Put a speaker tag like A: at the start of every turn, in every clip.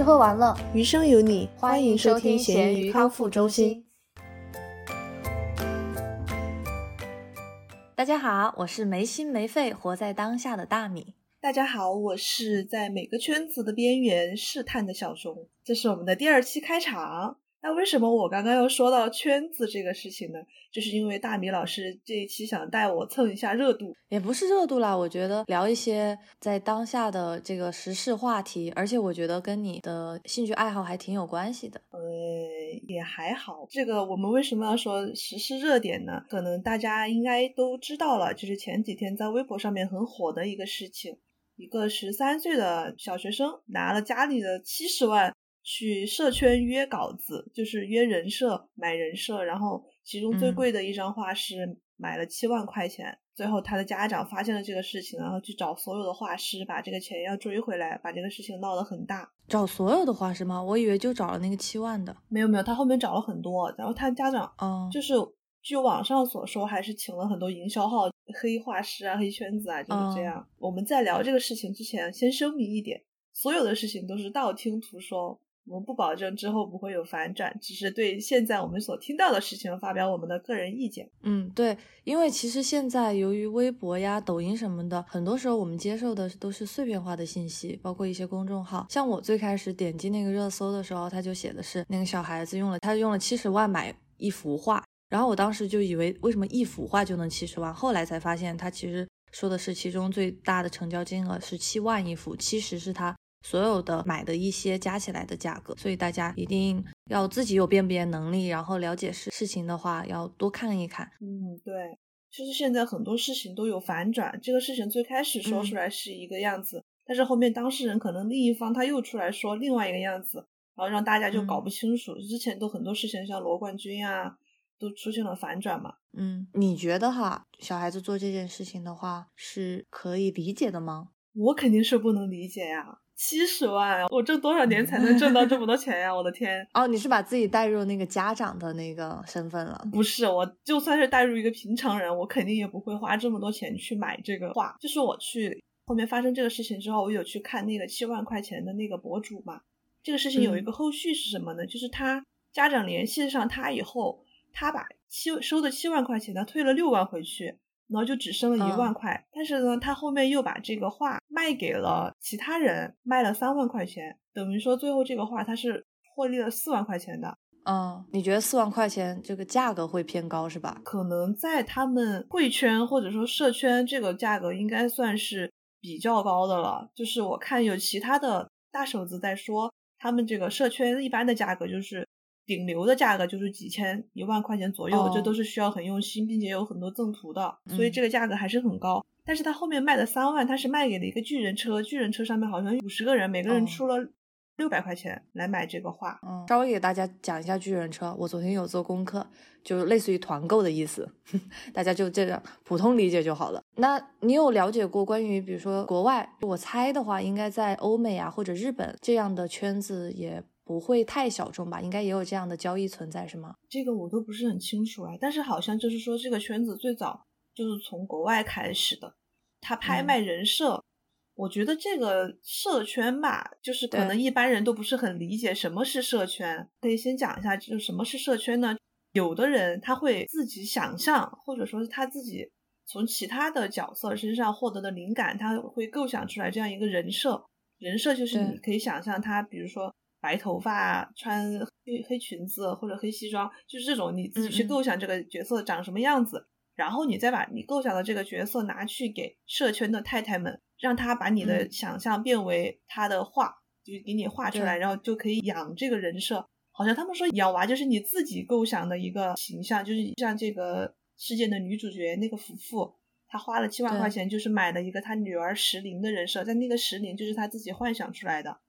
A: 吃喝玩乐，
B: 余生有你，
A: 欢迎收听咸鱼康复中心。大家好，我是没心没肺活在当下的大米。
B: 大家好，我是在每个圈子的边缘试探的小熊。这是我们的第二期开场。那为什么我刚刚又说到圈子这个事情呢？就是因为大米老师这一期想带我蹭一下热度，
A: 也不是热度啦。我觉得聊一些在当下的这个时事话题，而且我觉得跟你的兴趣爱好还挺有关系的。
B: 呃，也还好。这个我们为什么要说时事热点呢？可能大家应该都知道了，就是前几天在微博上面很火的一个事情，一个十三岁的小学生拿了家里的七十万。去社圈约稿子，就是约人设买人设，然后其中最贵的一张画是买了七万块钱。最后他的家长发现了这个事情，然后去找所有的画师，把这个钱要追回来，把这个事情闹得很大。
A: 找所有的画师吗？我以为就找了那个七万的。
B: 没有没有，他后面找了很多，然后他家长，嗯，就是据网上所说，还是请了很多营销号、黑画师啊、黑圈子啊，就是这样。我们在聊这个事情之前，先声明一点，所有的事情都是道听途说。我们不保证之后不会有反转，只是对现在我们所听到的事情发表我们的个人意见。
A: 嗯，对，因为其实现在由于微博呀、抖音什么的，很多时候我们接受的都是碎片化的信息，包括一些公众号。像我最开始点击那个热搜的时候，他就写的是那个小孩子用了他用了七十万买一幅画，然后我当时就以为为什么一幅画就能七十万，后来才发现他其实说的是其中最大的成交金额是七万一幅，其实是他。所有的买的一些加起来的价格，所以大家一定要自己有辨别能力，然后了解事事情的话，要多看一看。
B: 嗯，对，其实现在很多事情都有反转，这个事情最开始说出来是一个样子，但是后面当事人可能另一方他又出来说另外一个样子，然后让大家就搞不清楚。之前都很多事情，像罗冠军啊，都出现了反转嘛。
A: 嗯，你觉得哈，小孩子做这件事情的话是可以理解的吗？
B: 我肯定是不能理解呀。七十万，我挣多少年才能挣到这么多钱呀？我的天！
A: 哦，你是把自己带入那个家长的那个身份了？
B: 不是，我就算是带入一个平常人，我肯定也不会花这么多钱去买这个画。就是我去后面发生这个事情之后，我有去看那个七万块钱的那个博主嘛。这个事情有一个后续是什么呢？就是他家长联系上他以后，他把七收的七万块钱他退了六万回去。然后就只剩了一万块，但是呢，他后面又把这个画卖给了其他人，卖了三万块钱，等于说最后这个画他是获利了四万块钱的。
A: 嗯，你觉得四万块钱这个价格会偏高是吧？
B: 可能在他们贵圈或者说社圈，这个价格应该算是比较高的了。就是我看有其他的大手子在说，他们这个社圈一般的价格就是。顶流的价格就是几千一万块钱左右，这都是需要很用心，并且有很多赠图的，所以这个价格还是很高。但是他后面卖的三万，他是卖给了一个巨人车，巨人车上面好像五十个人，每个人出了六百块钱来买这个画。
A: 嗯，稍微给大家讲一下巨人车，我昨天有做功课，就类似于团购的意思，大家就这样普通理解就好了。那你有了解过关于比如说国外？我猜的话，应该在欧美啊或者日本这样的圈子也。不会太小众吧？应该也有这样的交易存在，是吗？
B: 这个我都不是很清楚哎，但是好像就是说这个圈子最早就是从国外开始的，他拍卖人设。我觉得这个社圈吧，就是可能一般人都不是很理解什么是社圈。可以先讲一下，就是什么是社圈呢？有的人他会自己想象，或者说是他自己从其他的角色身上获得的灵感，他会构想出来这样一个人设。人设就是你可以想象他，比如说。白头发，穿黑黑裙子或者黑西装，就是这种你自己去构想这个角色长什么样子，然后你再把你构想的这个角色拿去给社圈的太太们，让他把你的想象变为他的画，就给你画出来，然后就可以养这个人设。好像他们说养娃就是你自己构想的一个形象，就是像这个事件的女主角那个夫妇，他花了七万块钱就是买了一个他女儿石林的人设，在那个石林就是他自己幻想出来的。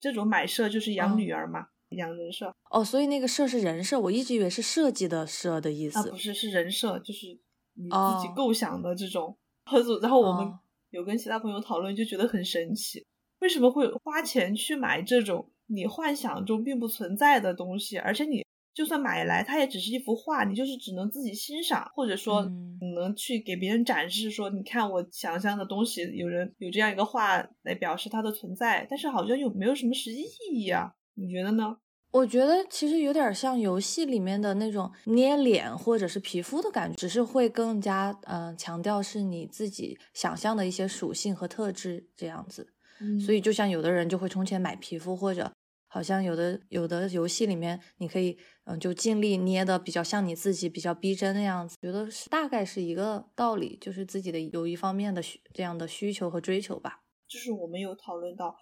B: 这种买设就是养女儿嘛，养人设
A: 哦，所以那个设是人设，我一直以为是设计的设的意思。
B: 啊，不是，是人设，就是你自己构想的这种。然后我们有跟其他朋友讨论，就觉得很神奇，为什么会花钱去买这种你幻想中并不存在的东西？而且你就算买来，它也只是一幅画，你就是只能自己欣赏，或者说你能去给别人展示，说你看我想象的东西，有人有这样一个画来表示它的存在，但是好像又没有什么实际意义啊？你觉得呢？
A: 我觉得其实有点像游戏里面的那种捏脸或者是皮肤的感觉，只是会更加嗯强调是你自己想象的一些属性和特质这样子。所以就像有的人就会充钱买皮肤，或者。好像有的有的游戏里面，你可以嗯，就尽力捏的比较像你自己，比较逼真的样子，觉得是大概是一个道理，就是自己的有一方面的需这样的需求和追求吧。
B: 就是我们有讨论到，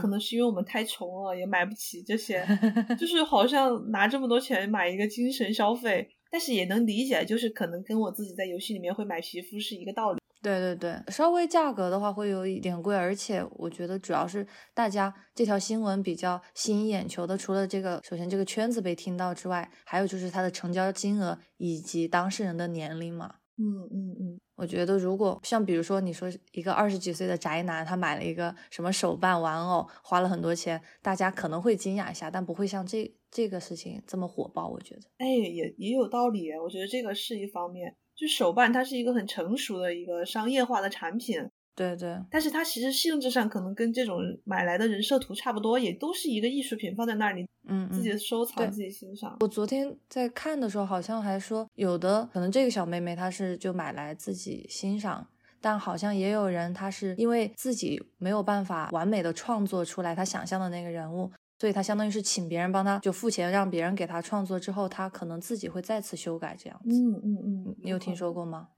B: 可能是因为我们太穷了，也买不起这些，就是好像拿这么多钱买一个精神消费，但是也能理解，就是可能跟我自己在游戏里面会买皮肤是一个道理。
A: 对对对，稍微价格的话会有一点贵，而且我觉得主要是大家这条新闻比较吸引眼球的，除了这个，首先这个圈子被听到之外，还有就是它的成交金额以及当事人的年龄嘛。
B: 嗯嗯嗯，
A: 我觉得如果像比如说你说一个二十几岁的宅男，他买了一个什么手办玩偶，花了很多钱，大家可能会惊讶一下，但不会像这这个事情这么火爆。我觉得，
B: 哎，也也有道理，我觉得这个是一方面。就手办，它是一个很成熟的一个商业化的产品，
A: 对对。
B: 但是它其实性质上可能跟这种买来的人设图差不多，也都是一个艺术品放在那里，
A: 嗯，
B: 自己收藏、自己欣赏。
A: 我昨天在看的时候，好像还说有的可能这个小妹妹她是就买来自己欣赏，但好像也有人她是因为自己没有办法完美的创作出来她想象的那个人物。所以他相当于是请别人帮他，就付钱让别人给他创作之后，他可能自己会再次修改这样子。
B: 嗯嗯嗯，
A: 你有听说过吗？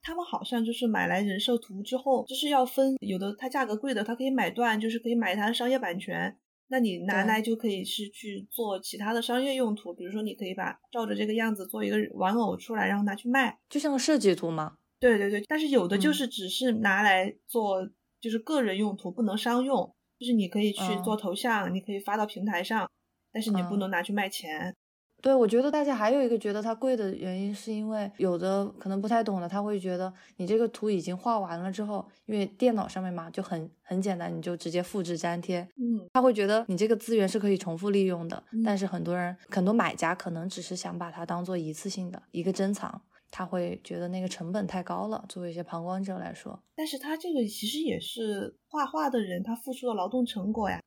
B: 他们好像就是买来人设图之后，就是要分，有的它价格贵的，它可以买断，就是可以买它的商业版权。那你拿来就可以是去做其他的商业用途，比如说你可以把照着这个样子做一个玩偶出来，然后拿去卖，
A: 就像个设计图吗？
B: 对对对，但是有的就是只是拿来做，就是个人用途，不能商用。就是你可以去做头像，你可以发到平台上，但是你不能拿去卖钱。
A: 对，我觉得大家还有一个觉得它贵的原因，是因为有的可能不太懂的，他会觉得你这个图已经画完了之后，因为电脑上面嘛就很很简单，你就直接复制粘贴。
B: 嗯，
A: 他会觉得你这个资源是可以重复利用的。但是很多人很多买家可能只是想把它当做一次性的一个珍藏。他会觉得那个成本太高了，作为一些旁观者来说。
B: 但是他这个其实也是画画的人他付出的劳动成果呀。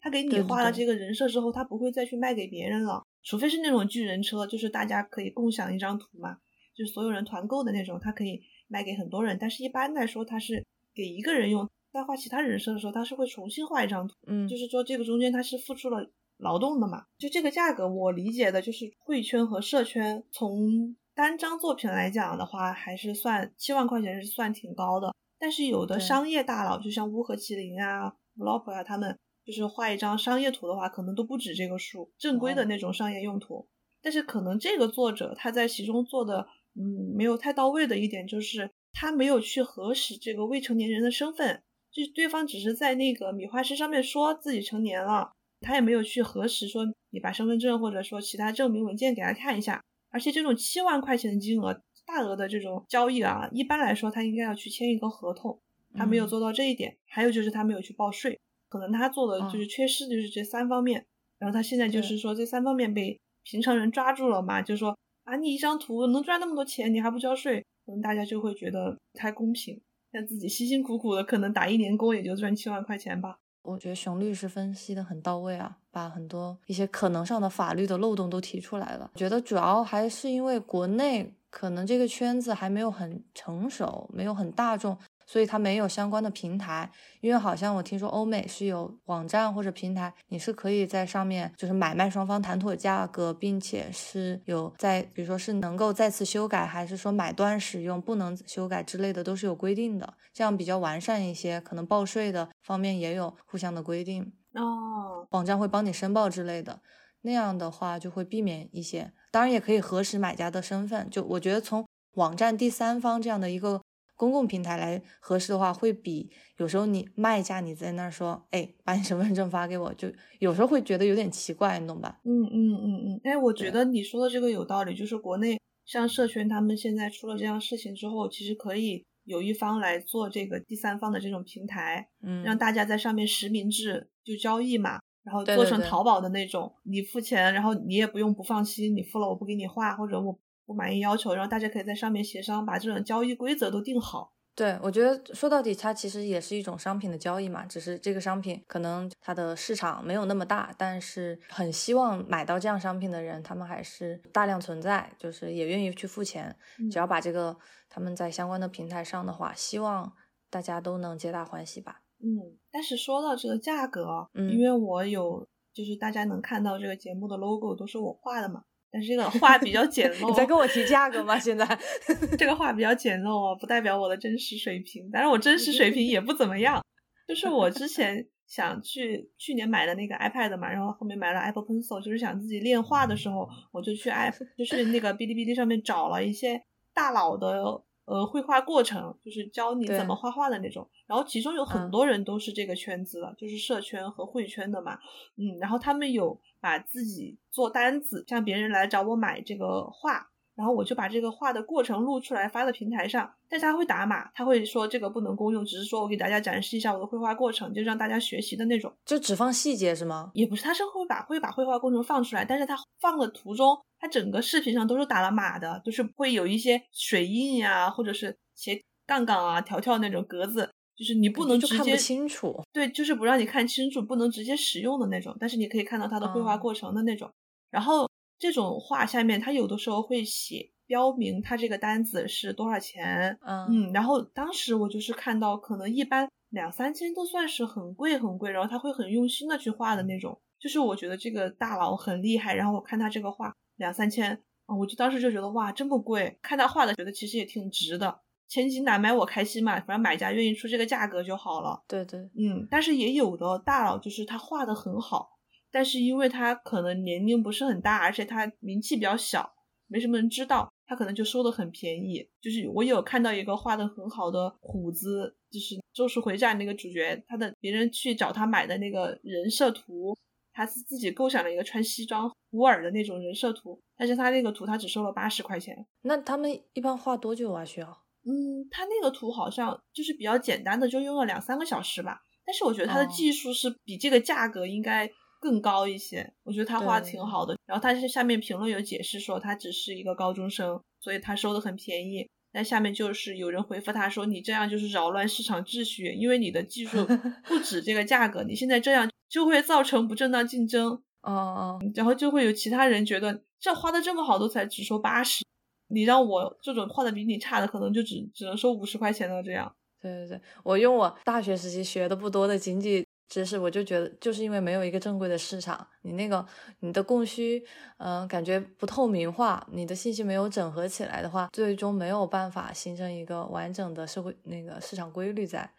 B: 他给你画了这个人设之后，他不会再去卖给别人了，除非是那种巨人车，就是大家可以共享一张图嘛，就是所有人团购的那种，他可以卖给很多人。但是一般来说，他是给一个人用。在画其他人设的时候，他是会重新画一张图。
A: 嗯，
B: 就是说这个中间他是付出了劳动的嘛。就这个价格，我理解的就是绘圈和社圈从。单张作品来讲的话，还是算七万块钱是算挺高的。但是有的商业大佬，就像乌合麒麟啊、o p 啊，他们就是画一张商业图的话，可能都不止这个数。正规的那种商业用途，但是可能这个作者他在其中做的，嗯，没有太到位的一点就是，他没有去核实这个未成年人的身份，就是对方只是在那个米画师上面说自己成年了，他也没有去核实说你把身份证或者说其他证明文件给他看一下。而且这种七万块钱的金额，大额的这种交易啊，一般来说他应该要去签一个合同，他没有做到这一点。还有就是他没有去报税，可能他做的就是缺失的就是这三方面。然后他现在就是说这三方面被平常人抓住了嘛，就说啊你一张图能赚那么多钱，你还不交税，可能大家就会觉得不太公平。像自己辛辛苦苦的，可能打一年工也就赚七万块钱吧。
A: 我觉得熊律师分析的很到位啊，把很多一些可能上的法律的漏洞都提出来了。觉得主要还是因为国内可能这个圈子还没有很成熟，没有很大众。所以它没有相关的平台，因为好像我听说欧美是有网站或者平台，你是可以在上面就是买卖双方谈妥价格，并且是有在，比如说是能够再次修改，还是说买断使用不能修改之类的，都是有规定的，这样比较完善一些。可能报税的方面也有互相的规定
B: 哦，
A: 网站会帮你申报之类的，那样的话就会避免一些。当然也可以核实买家的身份，就我觉得从网站第三方这样的一个。公共平台来核实的话，会比有时候你卖家你在那儿说，哎，把你身份证发给我，就有时候会觉得有点奇怪，你懂吧？
B: 嗯嗯嗯嗯。哎，我觉得你说的这个有道理，就是国内像社圈他们现在出了这样事情之后，其实可以有一方来做这个第三方的这种平台，
A: 嗯，
B: 让大家在上面实名制就交易嘛。然后做成淘宝的那种，你付钱，然后你也不用不放心，你付了我不给你画，或者我不满意要求，然后大家可以在上面协商，把这种交易规则都定好。
A: 对，我觉得说到底，它其实也是一种商品的交易嘛，只是这个商品可能它的市场没有那么大，但是很希望买到这样商品的人，他们还是大量存在，就是也愿意去付钱。只要把这个他们在相关的平台上的话，希望大家都能皆大欢喜吧。
B: 嗯，但是说到这个价格，嗯，因为我有，就是大家能看到这个节目的 logo 都是我画的嘛。但是这个话比较简陋，
A: 你在跟我提价格吗？现在
B: 这个话比较简陋啊，不代表我的真实水平。但是我真实水平也不怎么样。就是我之前想去去年买的那个 iPad 嘛，然后后面买了 Apple Pencil，就是想自己练画的时候，我就去 App，就是那个哔哩哔哩上面找了一些大佬的。呃，绘画过程就是教你怎么画画的那种，然后其中有很多人都是这个圈子的，就是社圈和绘圈的嘛，嗯，然后他们有把自己做单子，像别人来找我买这个画，然后我就把这个画的过程录出来发到平台上，但是他会打码，他会说这个不能公用，只是说我给大家展示一下我的绘画过程，就让大家学习的那种，
A: 就只放细节是吗？
B: 也不是，他是会把会把绘画过程放出来，但是他放的途中。他整个视频上都是打了码的，就是会有一些水印呀，或者是斜杠杠啊、条条那种格子，就是你不能直接
A: 清楚。
B: 对，就是不让你看清楚，不能直接使用的那种。但是你可以看到它的绘画过程的那种。然后这种画下面，他有的时候会写标明他这个单子是多少钱。嗯，然后当时我就是看到，可能一般两三千都算是很贵很贵，然后他会很用心的去画的那种。就是我觉得这个大佬很厉害，然后我看他这个画。两三千啊，我就当时就觉得哇，这么贵！看他画的，觉得其实也挺值的，千金难买我开心嘛，反正买家愿意出这个价格就好了。
A: 对对，
B: 嗯，但是也有的大佬就是他画的很好，但是因为他可能年龄不是很大，而且他名气比较小，没什么人知道，他可能就收的很便宜。就是我有看到一个画的很好的虎子，就是《咒术回战》那个主角，他的别人去找他买的那个人设图。他是自己构想了一个穿西装、虎耳的那种人设图，但是他那个图他只收了八十块钱。
A: 那他们一般画多久啊？需要？
B: 嗯，他那个图好像就是比较简单的，就用了两三个小时吧。但是我觉得他的技术是比这个价格应该更高一些。我觉得他画的挺好的。然后他是下面评论有解释说，他只是一个高中生，所以他收的很便宜。但下面就是有人回复他说，你这样就是扰乱市场秩序，因为你的技术 不止这个价格，你现在这样。就会造成不正当竞争，
A: 哦哦，
B: 然后就会有其他人觉得这画的这么好，都才只收八十，你让我这种画的比你差的，可能就只只能收五十块钱了。这样，
A: 对对对，我用我大学时期学的不多的经济。知识我就觉得，就是因为没有一个正规的市场，你那个你的供需，嗯，感觉不透明化，你的信息没有整合起来的话，最终没有办法形成一个完整的社会那个市场规律，在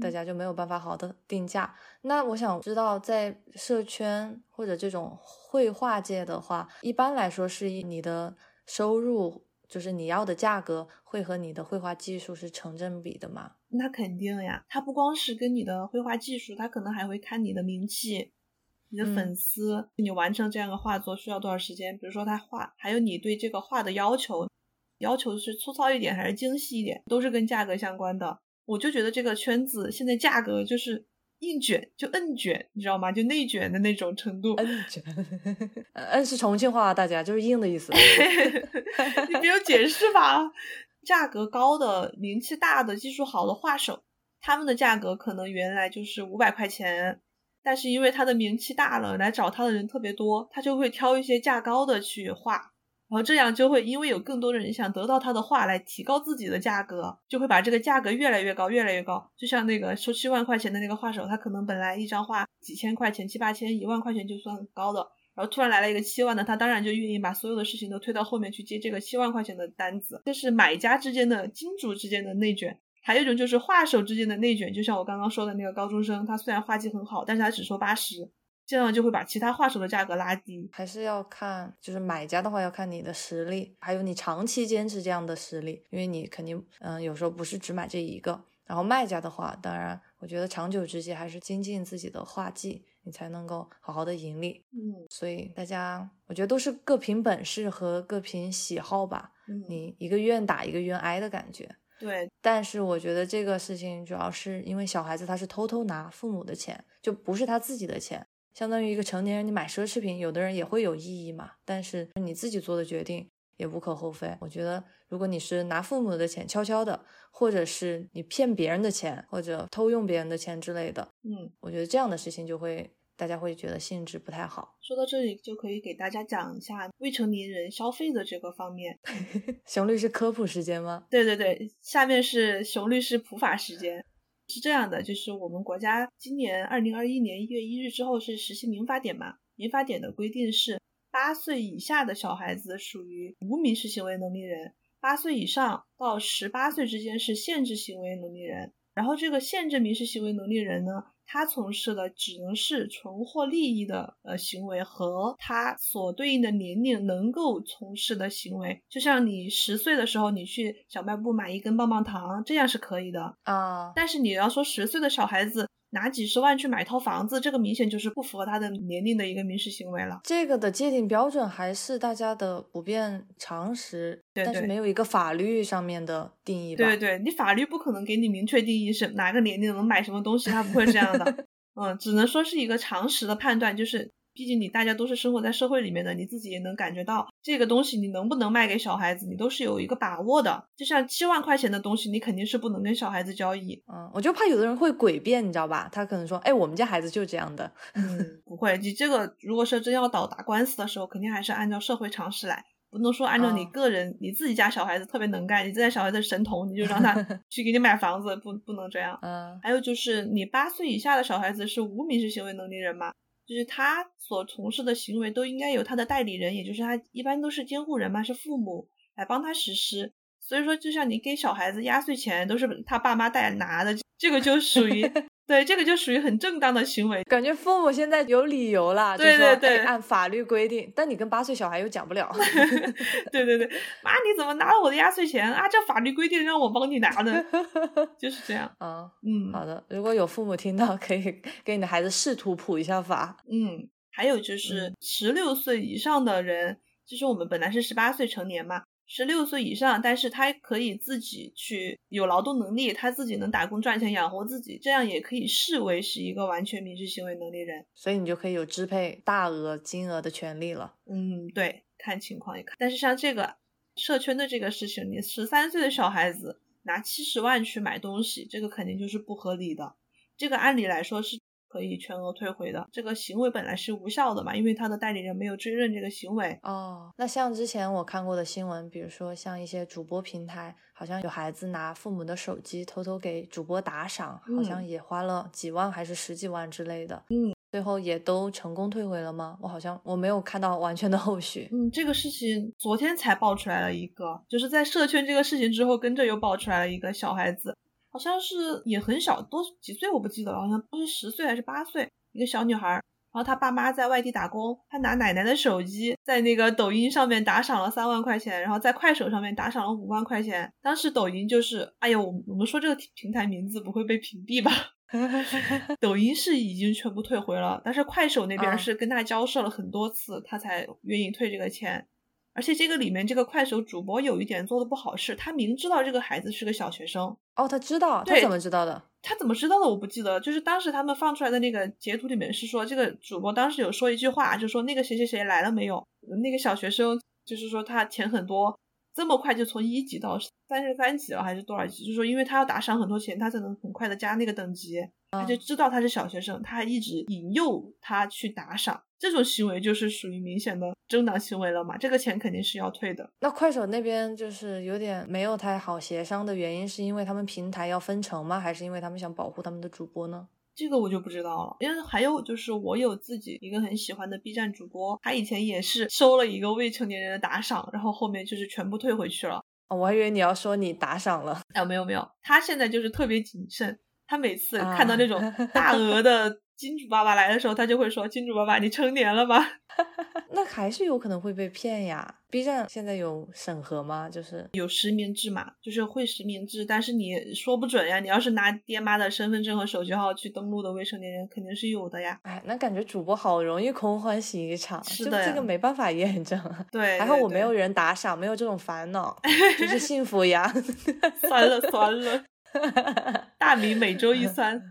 A: 大家就没有办法好的定价。那我想知道，在社圈或者这种绘画界的话，一般来说是以你的收入。就是你要的价格会和你的绘画技术是成正比的吗？
B: 那肯定呀，它不光是跟你的绘画技术，它可能还会看你的名气、你的粉丝，你完成这样的画作需要多少时间。比如说他画，还有你对这个画的要求，要求是粗糙一点还是精细一点，都是跟价格相关的。我就觉得这个圈子现在价格就是。硬卷就摁卷，你知道吗？就内卷的那种程度。
A: 摁卷，摁是重庆话，大家就是硬的意思。
B: 你不用解释吧？价格高的、名气大的、技术好的画手，他们的价格可能原来就是五百块钱，但是因为他的名气大了，来找他的人特别多，他就会挑一些价高的去画。然后这样就会因为有更多的人想得到他的画来提高自己的价格，就会把这个价格越来越高，越来越高。就像那个收七万块钱的那个画手，他可能本来一张画几千块钱、七八千、一万块钱就算高的，然后突然来了一个七万的，他当然就愿意把所有的事情都推到后面去接这个七万块钱的单子。这是买家之间的金主之间的内卷，还有一种就是画手之间的内卷。就像我刚刚说的那个高中生，他虽然画技很好，但是他只收八十。这样就会把其他画手的价格拉低，
A: 还是要看，就是买家的话要看你的实力，还有你长期坚持这样的实力，因为你肯定，嗯，有时候不是只买这一个。然后卖家的话，当然，我觉得长久之计还是精进自己的画技，你才能够好好的盈利。
B: 嗯，
A: 所以大家，我觉得都是各凭本事和各凭喜好吧。嗯，你一个愿打一个愿挨的感觉。
B: 对，
A: 但是我觉得这个事情主要是因为小孩子他是偷偷拿父母的钱，就不是他自己的钱。相当于一个成年人，你买奢侈品，有的人也会有意义嘛。但是你自己做的决定也无可厚非。我觉得，如果你是拿父母的钱悄悄的，或者是你骗别人的钱，或者偷用别人的钱之类的，
B: 嗯，
A: 我觉得这样的事情就会大家会觉得性质不太好。
B: 说到这里，就可以给大家讲一下未成年人消费的这个方面。
A: 熊律师科普时间吗？
B: 对对对，下面是熊律师普法时间。是这样的，就是我们国家今年二零二一年一月一日之后是实行民法典嘛？民法典的规定是八岁以下的小孩子属于无民事行为能力人，八岁以上到十八岁之间是限制行为能力人。然后这个限制民事行为能力人呢？他从事的只能是纯获利益的呃行为和他所对应的年龄能够从事的行为，就像你十岁的时候你去小卖部买一根棒棒糖，这样是可以的
A: 啊。
B: 但是你要说十岁的小孩子。拿几十万去买套房子，这个明显就是不符合他的年龄的一个民事行为了。
A: 这个的界定标准还是大家的普遍常识，
B: 但
A: 是没有一个法律上面的定义吧。
B: 对对，你法律不可能给你明确定义是哪个年龄能买什么东西，它不会这样的。嗯，只能说是一个常识的判断，就是。毕竟你大家都是生活在社会里面的，你自己也能感觉到这个东西你能不能卖给小孩子，你都是有一个把握的。就像七万块钱的东西，你肯定是不能跟小孩子交易。
A: 嗯，我就怕有的人会诡辩，你知道吧？他可能说，哎，我们家孩子就是这样的。
B: 嗯，不会，你这个如果是真要倒打官司的时候，肯定还是按照社会常识来，不能说按照你个人你自己家小孩子特别能干，你自己小孩子神童，你就让他 去给你买房子，不不能这样。
A: 嗯，
B: 还有就是你八岁以下的小孩子是无民事行为能力人嘛？就是他所从事的行为都应该由他的代理人，也就是他一般都是监护人嘛，是父母来帮他实施。所以说，就像你给小孩子压岁钱都是他爸妈代拿的，这个就属于。对，这个就属于很正当的行为，
A: 感觉父母现在有理由了，
B: 对对对，
A: 按法律规定，但你跟八岁小孩又讲不了。
B: 对对对，妈，你怎么拿了我的压岁钱啊？这法律规定让我帮你拿的，就是这样。
A: 啊，
B: 嗯，
A: 好的，如果有父母听到，可以给你的孩子试图普一下法。
B: 嗯，还有就是十六岁以上的人，就是我们本来是十八岁成年嘛。十六岁以上，但是他可以自己去有劳动能力，他自己能打工赚钱养活自己，这样也可以视为是一个完全民事行为能力人，
A: 所以你就可以有支配大额金额的权利了。
B: 嗯，对，看情况也看。但是像这个社圈的这个事情，你十三岁的小孩子拿七十万去买东西，这个肯定就是不合理的。这个按理来说是。可以全额退回的，这个行为本来是无效的嘛，因为他的代理人没有追认这个行为。
A: 哦，那像之前我看过的新闻，比如说像一些主播平台，好像有孩子拿父母的手机偷偷给主播打赏，好像也花了几万还是十几万之类的。
B: 嗯，
A: 最后也都成功退回了吗？我好像我没有看到完全的后续。
B: 嗯，这个事情昨天才爆出来了一个，就是在社圈这个事情之后，跟着又爆出来了一个小孩子。好像是也很小，多几岁我不记得了，好像不是十岁还是八岁，一个小女孩。然后她爸妈在外地打工，她拿奶奶的手机在那个抖音上面打赏了三万块钱，然后在快手上面打赏了五万块钱。当时抖音就是，哎呀，我我们说这个平台名字不会被屏蔽吧？抖音是已经全部退回了，但是快手那边是跟他交涉了很多次，他才愿意退这个钱。而且这个里面这个快手主播有一点做的不好，是他明知道这个孩子是个小学生
A: 哦，他知道，他怎么知道的？
B: 他怎么知道的？我不记得，就是当时他们放出来的那个截图里面是说，这个主播当时有说一句话，就说那个谁谁谁来了没有？那个小学生就是说他钱很多，这么快就从一级到三十三级了，还是多少级？就是说因为他要打赏很多钱，他才能很快的加那个等级。他就知道他是小学生，他还一直引诱他去打赏，这种行为就是属于明显的正当行为了嘛？这个钱肯定是要退的。
A: 那快手那边就是有点没有太好协商的原因，是因为他们平台要分成吗？还是因为他们想保护他们的主播呢？
B: 这个我就不知道了。因为还有就是我有自己一个很喜欢的 B 站主播，他以前也是收了一个未成年人的打赏，然后后面就是全部退回去了。
A: 哦，我还以为你要说你打赏了。
B: 啊，没有没有，他现在就是特别谨慎。他每次看到那种大 额的金主爸爸来的时候，他就会说：“金主爸爸，你成年了吗？”
A: 那还是有可能会被骗呀。B 站现在有审核吗？就是
B: 有实名制嘛，就是会实名制，但是你说不准呀。你要是拿爹妈的身份证和手机号去登录的未成年人，肯定是有的呀。
A: 哎，那感觉主播好容易空欢喜一场，
B: 是的，
A: 这个没办法验证。
B: 对，
A: 还好我没有人打赏，没有这种烦恼，就是幸福呀。
B: 算了算了。大米每周一餐，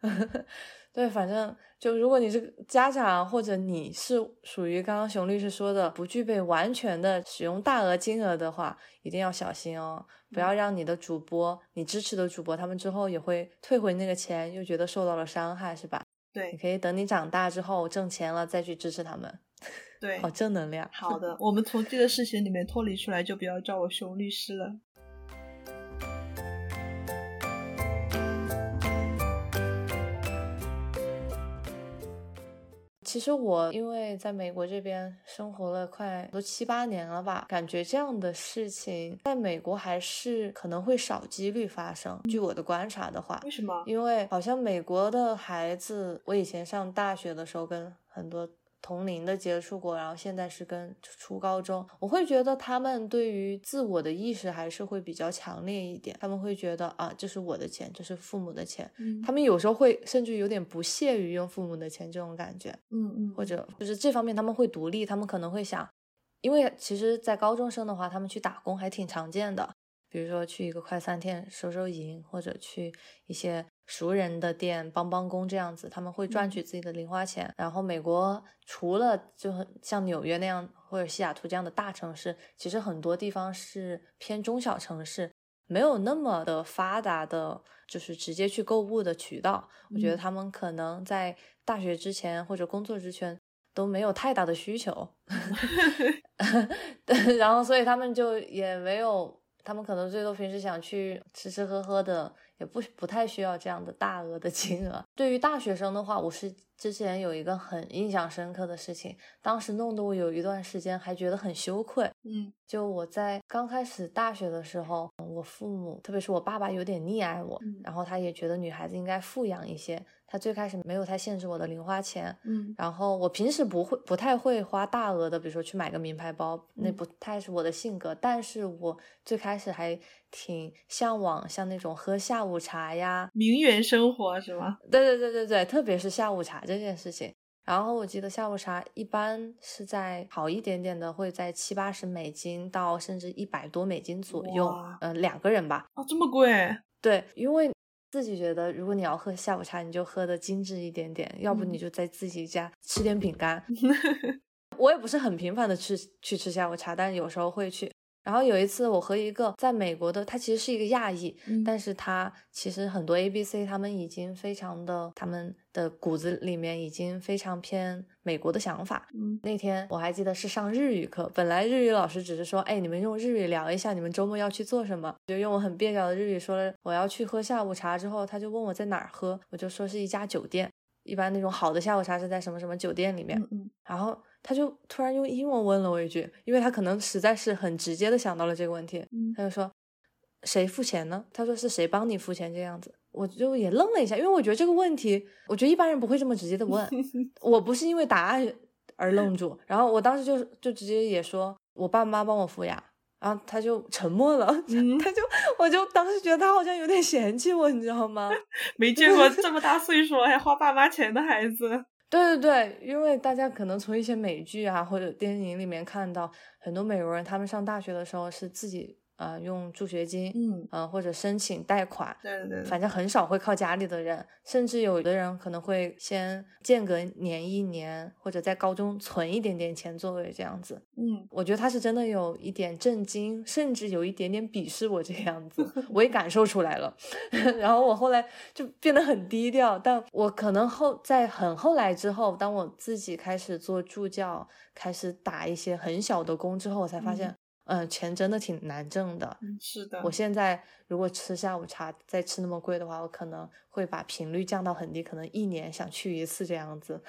A: 对，反正就如果你是家长，或者你是属于刚刚熊律师说的不具备完全的使用大额金额的话，一定要小心哦，不要让你的主播、你支持的主播，他们之后也会退回那个钱，又觉得受到了伤害，是吧？
B: 对，
A: 你可以等你长大之后挣钱了再去支持他们。
B: 对，
A: 好正能量。
B: 好的，我们从这个事情里面脱离出来，就不要叫我熊律师了。
A: 其实我因为在美国这边生活了快都七八年了吧，感觉这样的事情在美国还是可能会少几率发生。据我的观察的话，
B: 为什么？
A: 因为好像美国的孩子，我以前上大学的时候跟很多。同龄的接触过，然后现在是跟初高中，我会觉得他们对于自我的意识还是会比较强烈一点。他们会觉得啊，这是我的钱，这是父母的钱。
B: 嗯，
A: 他们有时候会甚至有点不屑于用父母的钱这种感觉。
B: 嗯嗯，
A: 或者就是这方面他们会独立，他们可能会想，因为其实，在高中生的话，他们去打工还挺常见的，比如说去一个快餐店收收银，或者去一些。熟人的店帮帮工这样子，他们会赚取自己的零花钱。然后美国除了就像纽约那样或者西雅图这样的大城市，其实很多地方是偏中小城市，没有那么的发达的，就是直接去购物的渠道。我觉得他们可能在大学之前或者工作之前都没有太大的需求，然后所以他们就也没有，他们可能最多平时想去吃吃喝喝的。也不不太需要这样的大额的金额。对于大学生的话，我是之前有一个很印象深刻的事情，当时弄得我有一段时间还觉得很羞愧。
B: 嗯，
A: 就我在刚开始大学的时候，我父母，特别是我爸爸，有点溺爱我，然后他也觉得女孩子应该富养一些。他最开始没有太限制我的零花钱，
B: 嗯，
A: 然后我平时不会不太会花大额的，比如说去买个名牌包，那不太是我的性格。但是我最开始还挺向往像那种喝下午茶呀，
B: 名媛生活是吗？
A: 对对对对对，特别是下午茶这件事情。然后我记得下午茶一般是在好一点点的，会在七八十美金到甚至一百多美金左右，嗯，两个人吧。
B: 啊，这么贵？
A: 对，因为。自己觉得，如果你要喝下午茶，你就喝的精致一点点，要不你就在自己家吃点饼干。我也不是很频繁的去去吃下午茶，但是有时候会去。然后有一次，我和一个在美国的，他其实是一个亚裔，但是他其实很多 A B C 他们已经非常的，他们的骨子里面已经非常偏美国的想法。
B: 嗯，
A: 那天我还记得是上日语课，本来日语老师只是说，哎，你们用日语聊一下你们周末要去做什么，就用我很蹩脚的日语说了我要去喝下午茶，之后他就问我在哪儿喝，我就说是一家酒店，一般那种好的下午茶是在什么什么酒店里面。
B: 嗯嗯，
A: 然后。他就突然用英文问了我一句，因为他可能实在是很直接的想到了这个问题，他就说：“谁付钱呢？”他说：“是谁帮你付钱？”这样子，我就也愣了一下，因为我觉得这个问题，我觉得一般人不会这么直接的问。我不是因为答案而愣住，然后我当时就就直接也说：“我爸妈帮我付呀。”然后他就沉默了，他就我就当时觉得他好像有点嫌弃我，你知道吗？
B: 没见过这么大岁数还花爸妈钱的孩子。
A: 对对对，因为大家可能从一些美剧啊或者电影里面看到，很多美国人他们上大学的时候是自己。呃，用助学金，
B: 嗯，
A: 呃，或者申请贷款，
B: 对对对，
A: 反正很少会靠家里的人，甚至有的人可能会先间隔年一年，或者在高中存一点点钱作为这样子。
B: 嗯，
A: 我觉得他是真的有一点震惊，甚至有一点点鄙视我这个样子，我也感受出来了。然后我后来就变得很低调，但我可能后在很后来之后，当我自己开始做助教，开始打一些很小的工之后，我才发现。嗯，钱真的挺难挣的。
B: 是的，
A: 我现在如果吃下午茶再吃那么贵的话，我可能会把频率降到很低，可能一年想去一次这样子。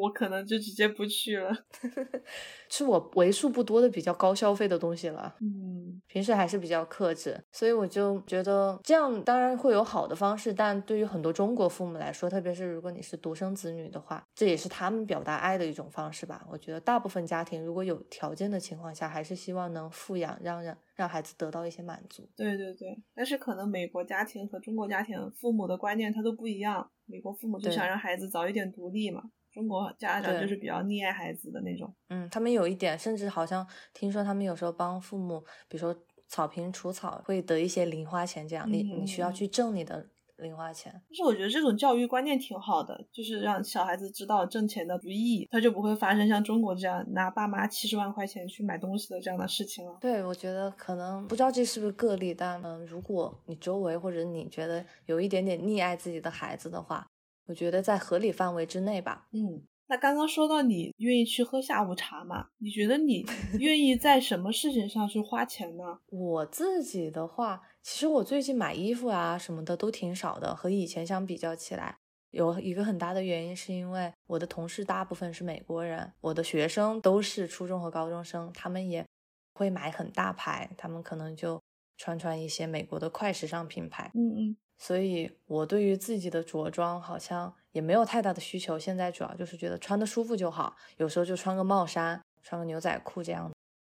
B: 我可能就直接不去了，
A: 是我为数不多的比较高消费的东西了。
B: 嗯，
A: 平时还是比较克制，所以我就觉得这样当然会有好的方式，但对于很多中国父母来说，特别是如果你是独生子女的话，这也是他们表达爱的一种方式吧。我觉得大部分家庭如果有条件的情况下，还是希望能富养，让让让孩子得到一些满足。
B: 对对对，但是可能美国家庭和中国家庭父母的观念他都不一样，美国父母就想让孩子早一点独立嘛。中国家长就是比较溺爱孩子的那种，
A: 嗯，他们有一点，甚至好像听说他们有时候帮父母，比如说草坪除草会得一些零花钱，这样你你需要去挣你的零花钱。
B: 但是我觉得这种教育观念挺好的，就是让小孩子知道挣钱的不易，他就不会发生像中国这样拿爸妈七十万块钱去买东西的这样的事情了。
A: 对，我觉得可能不知道这是不是个例，但嗯，如果你周围或者你觉得有一点点溺爱自己的孩子的话，我觉得在合理范围之内吧。
B: 嗯。那刚刚说到你愿意去喝下午茶嘛？你觉得你 愿意在什么事情上去花钱呢？
A: 我自己的话，其实我最近买衣服啊什么的都挺少的，和以前相比较起来，有一个很大的原因是因为我的同事大部分是美国人，我的学生都是初中和高中生，他们也会买很大牌，他们可能就穿穿一些美国的快时尚品牌。
B: 嗯嗯。
A: 所以，我对于自己的着装好像也没有太大的需求。现在主要就是觉得穿的舒服就好，有时候就穿个帽衫、穿个牛仔裤这样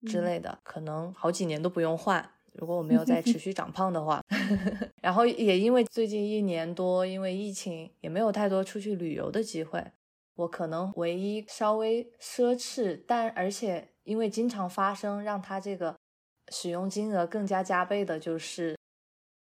A: 之类的，可能好几年都不用换。如果我没有再持 续长胖的话，然后也因为最近一年多，因为疫情，也没有太多出去旅游的机会。我可能唯一稍微奢侈，但而且因为经常发生，让它这个使用金额更加加倍的，就是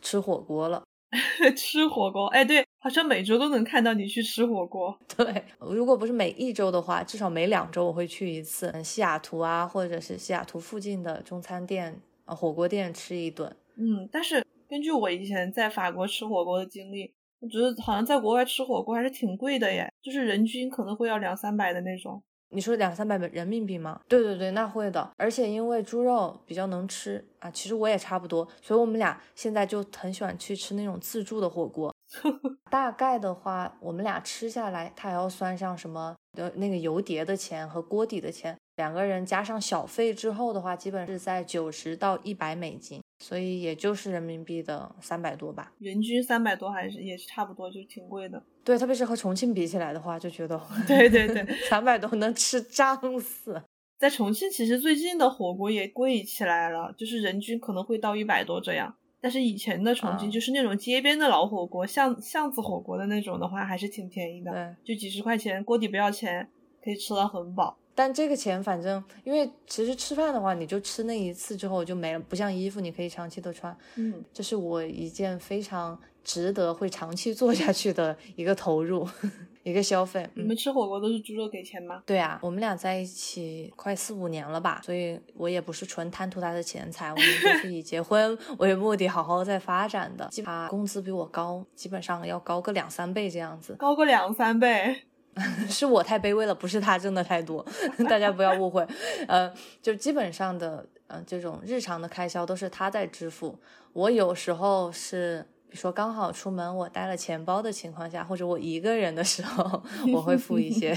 A: 吃火锅了。
B: 吃火锅，哎，对，好像每周都能看到你去吃火锅。
A: 对，如果不是每一周的话，至少每两周我会去一次西雅图啊，或者是西雅图附近的中餐店、呃火锅店吃一顿。
B: 嗯，但是根据我以前在法国吃火锅的经历，我觉得好像在国外吃火锅还是挺贵的耶，就是人均可能会要两三百的那种。
A: 你说两三百人民币吗？对对对，那会的。而且因为猪肉比较能吃啊，其实我也差不多，所以我们俩现在就很喜欢去吃那种自助的火锅。大概的话，我们俩吃下来，他还要算上什么的那个油碟的钱和锅底的钱，两个人加上小费之后的话，基本是在九十到一百美金。所以也就是人民币的三百多吧，
B: 人均三百多还是也是差不多，就挺贵的。
A: 对，特别是和重庆比起来的话，就觉得
B: 对对对，
A: 三百多能吃胀死。
B: 在重庆，其实最近的火锅也贵起来了，就是人均可能会到一百多这样。但是以前的重庆就是那种街边的老火锅，巷巷子火锅的那种的话，还是挺便宜的，
A: 对，
B: 就几十块钱，锅底不要钱，可以吃到很饱。
A: 但这个钱，反正因为其实吃饭的话，你就吃那一次之后就没了，不像衣服，你可以长期的穿。
B: 嗯，
A: 这是我一件非常值得会长期做下去的一个投入，一个消费。
B: 你们吃火锅都是猪肉给钱吗？
A: 对啊，我们俩在一起快四五年了吧，所以我也不是纯贪图他的钱财，我们都是以结婚 为目的，好好在发展的。他工资比我高，基本上要高个两三倍这样子，
B: 高个两三倍。
A: 是我太卑微了，不是他挣的太多，大家不要误会。呃，就基本上的，呃，这种日常的开销都是他在支付。我有时候是，比如说刚好出门我带了钱包的情况下，或者我一个人的时候，我会付一些。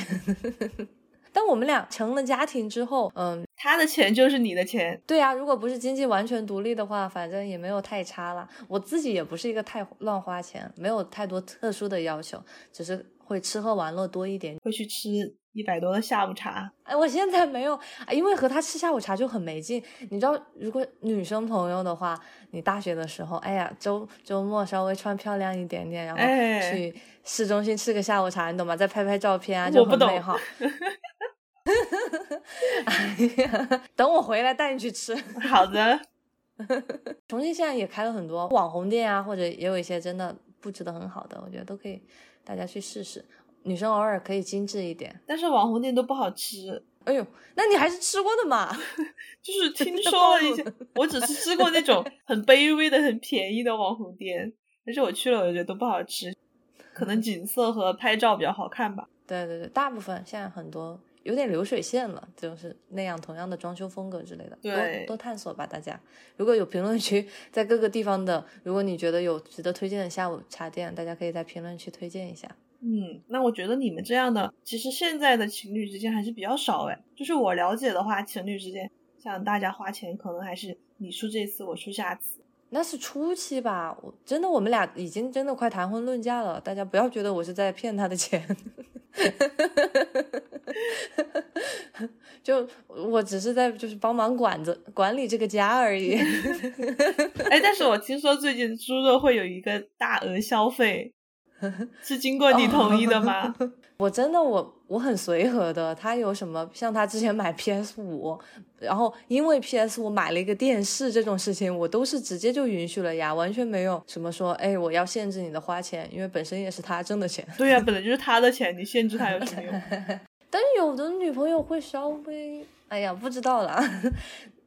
A: 但我们俩成了家庭之后，嗯，
B: 他的钱就是你的钱。
A: 对啊，如果不是经济完全独立的话，反正也没有太差了。我自己也不是一个太乱花钱，没有太多特殊的要求，只是。会吃喝玩乐多一点，
B: 会去吃一百多的下午茶。
A: 哎，我现在没有，因为和他吃下午茶就很没劲。你知道，如果女生朋友的话，你大学的时候，哎呀，周周末稍微穿漂亮一点点，然后去市中心吃个下午茶，你懂吗？再拍拍照片啊，就很美好。哎呀，等我回来带你去吃。
B: 好的。
A: 重庆现在也开了很多网红店啊，或者也有一些真的布置的很好的，我觉得都可以。大家去试试，女生偶尔可以精致一点，
B: 但是网红店都不好吃。
A: 哎呦，那你还是吃过的嘛？
B: 就是 听说了一些，我只是吃过那种很卑微的、很便宜的网红店，但是我去了，我就觉得都不好吃，可能景色和拍照比较好看吧。
A: 对对对，大部分现在很多有点流水线了，就是那样同样的装修风格之类的，
B: 多
A: 多探索吧，大家。如果有评论区在各个地方的，如果你觉得有值得推荐的下午茶店，大家可以在评论区推荐一下。
B: 嗯，那我觉得你们这样的，其实现在的情侣之间还是比较少哎。就是我了解的话，情侣之间像大家花钱，可能还是你出这次，我出下次。
A: 那是初期吧，我真的我们俩已经真的快谈婚论嫁了，大家不要觉得我是在骗他的钱。就我只是在就是帮忙管着管理这个家而已。
B: 哎，但是我听说最近猪肉会有一个大额消费。是经过你同意的吗？
A: 我真的我我很随和的，他有什么像他之前买 PS 五，然后因为 PS 五买了一个电视这种事情，我都是直接就允许了呀，完全没有什么说哎我要限制你的花钱，因为本身也是他挣的钱。
B: 对呀，本来就是他的钱，你限制他 有什么用？
A: 但有的女朋友会稍微，哎呀不知道啦。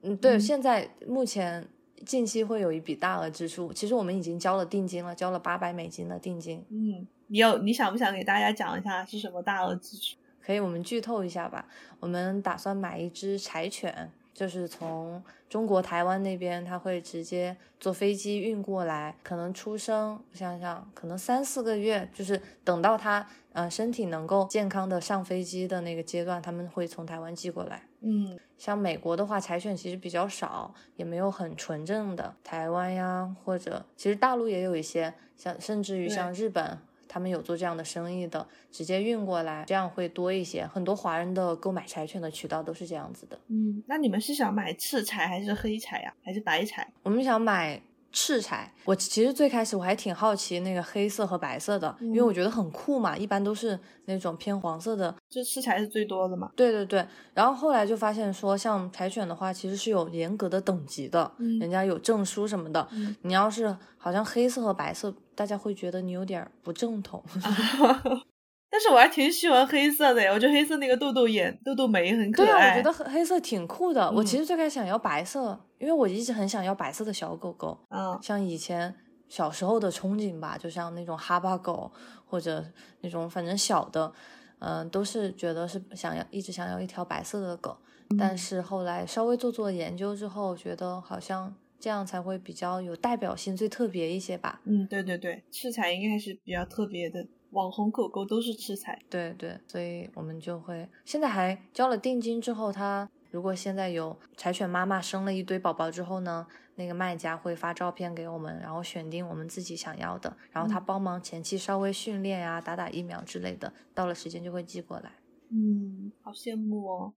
A: 嗯，对，现在目前。近期会有一笔大额支出，其实我们已经交了定金了，交了八百美金的定金。
B: 嗯，你有你想不想给大家讲一下是什么大额支出？
A: 可以，我们剧透一下吧。我们打算买一只柴犬，就是从中国台湾那边，他会直接坐飞机运过来，可能出生，我想想，可能三四个月，就是等到他呃身体能够健康的上飞机的那个阶段，他们会从台湾寄过来。
B: 嗯。
A: 像美国的话，柴犬其实比较少，也没有很纯正的。台湾呀，或者其实大陆也有一些，像甚至于像日本，他们有做这样的生意的，直接运过来，这样会多一些。很多华人的购买柴犬的渠道都是这样子的。
B: 嗯，那你们是想买赤柴还是黑柴呀？还是白柴？
A: 我们想买。赤柴，我其实最开始我还挺好奇那个黑色和白色的，因为我觉得很酷嘛，一般都是那种偏黄色的，
B: 就赤柴是最多的嘛。
A: 对对对，然后后来就发现说，像柴犬的话，其实是有严格的等级的，人家有证书什么的。你要是好像黑色和白色，大家会觉得你有点不正统。
B: 但是我还挺喜欢黑色的呀，我觉得黑色那个豆豆眼、豆豆眉很可
A: 爱。对啊，我觉得黑色挺酷的。我其实最开始想要白色，因为我一直很想要白色的小狗狗。
B: 嗯，
A: 像以前小时候的憧憬吧，就像那种哈巴狗或者那种反正小的，嗯，都是觉得是想要一直想要一条白色的狗。但是后来稍微做做研究之后，觉得好像这样才会比较有代表性，最特别一些吧。
B: 嗯，对对对，赤彩应该是比较特别的。网红狗狗都是吃彩，
A: 对对，所以我们就会现在还交了定金之后，他如果现在有柴犬妈妈生了一堆宝宝之后呢，那个卖家会发照片给我们，然后选定我们自己想要的，然后他帮忙前期稍微训练呀，打打疫苗之类的，到了时间就会寄过来。
B: 嗯，好羡慕哦。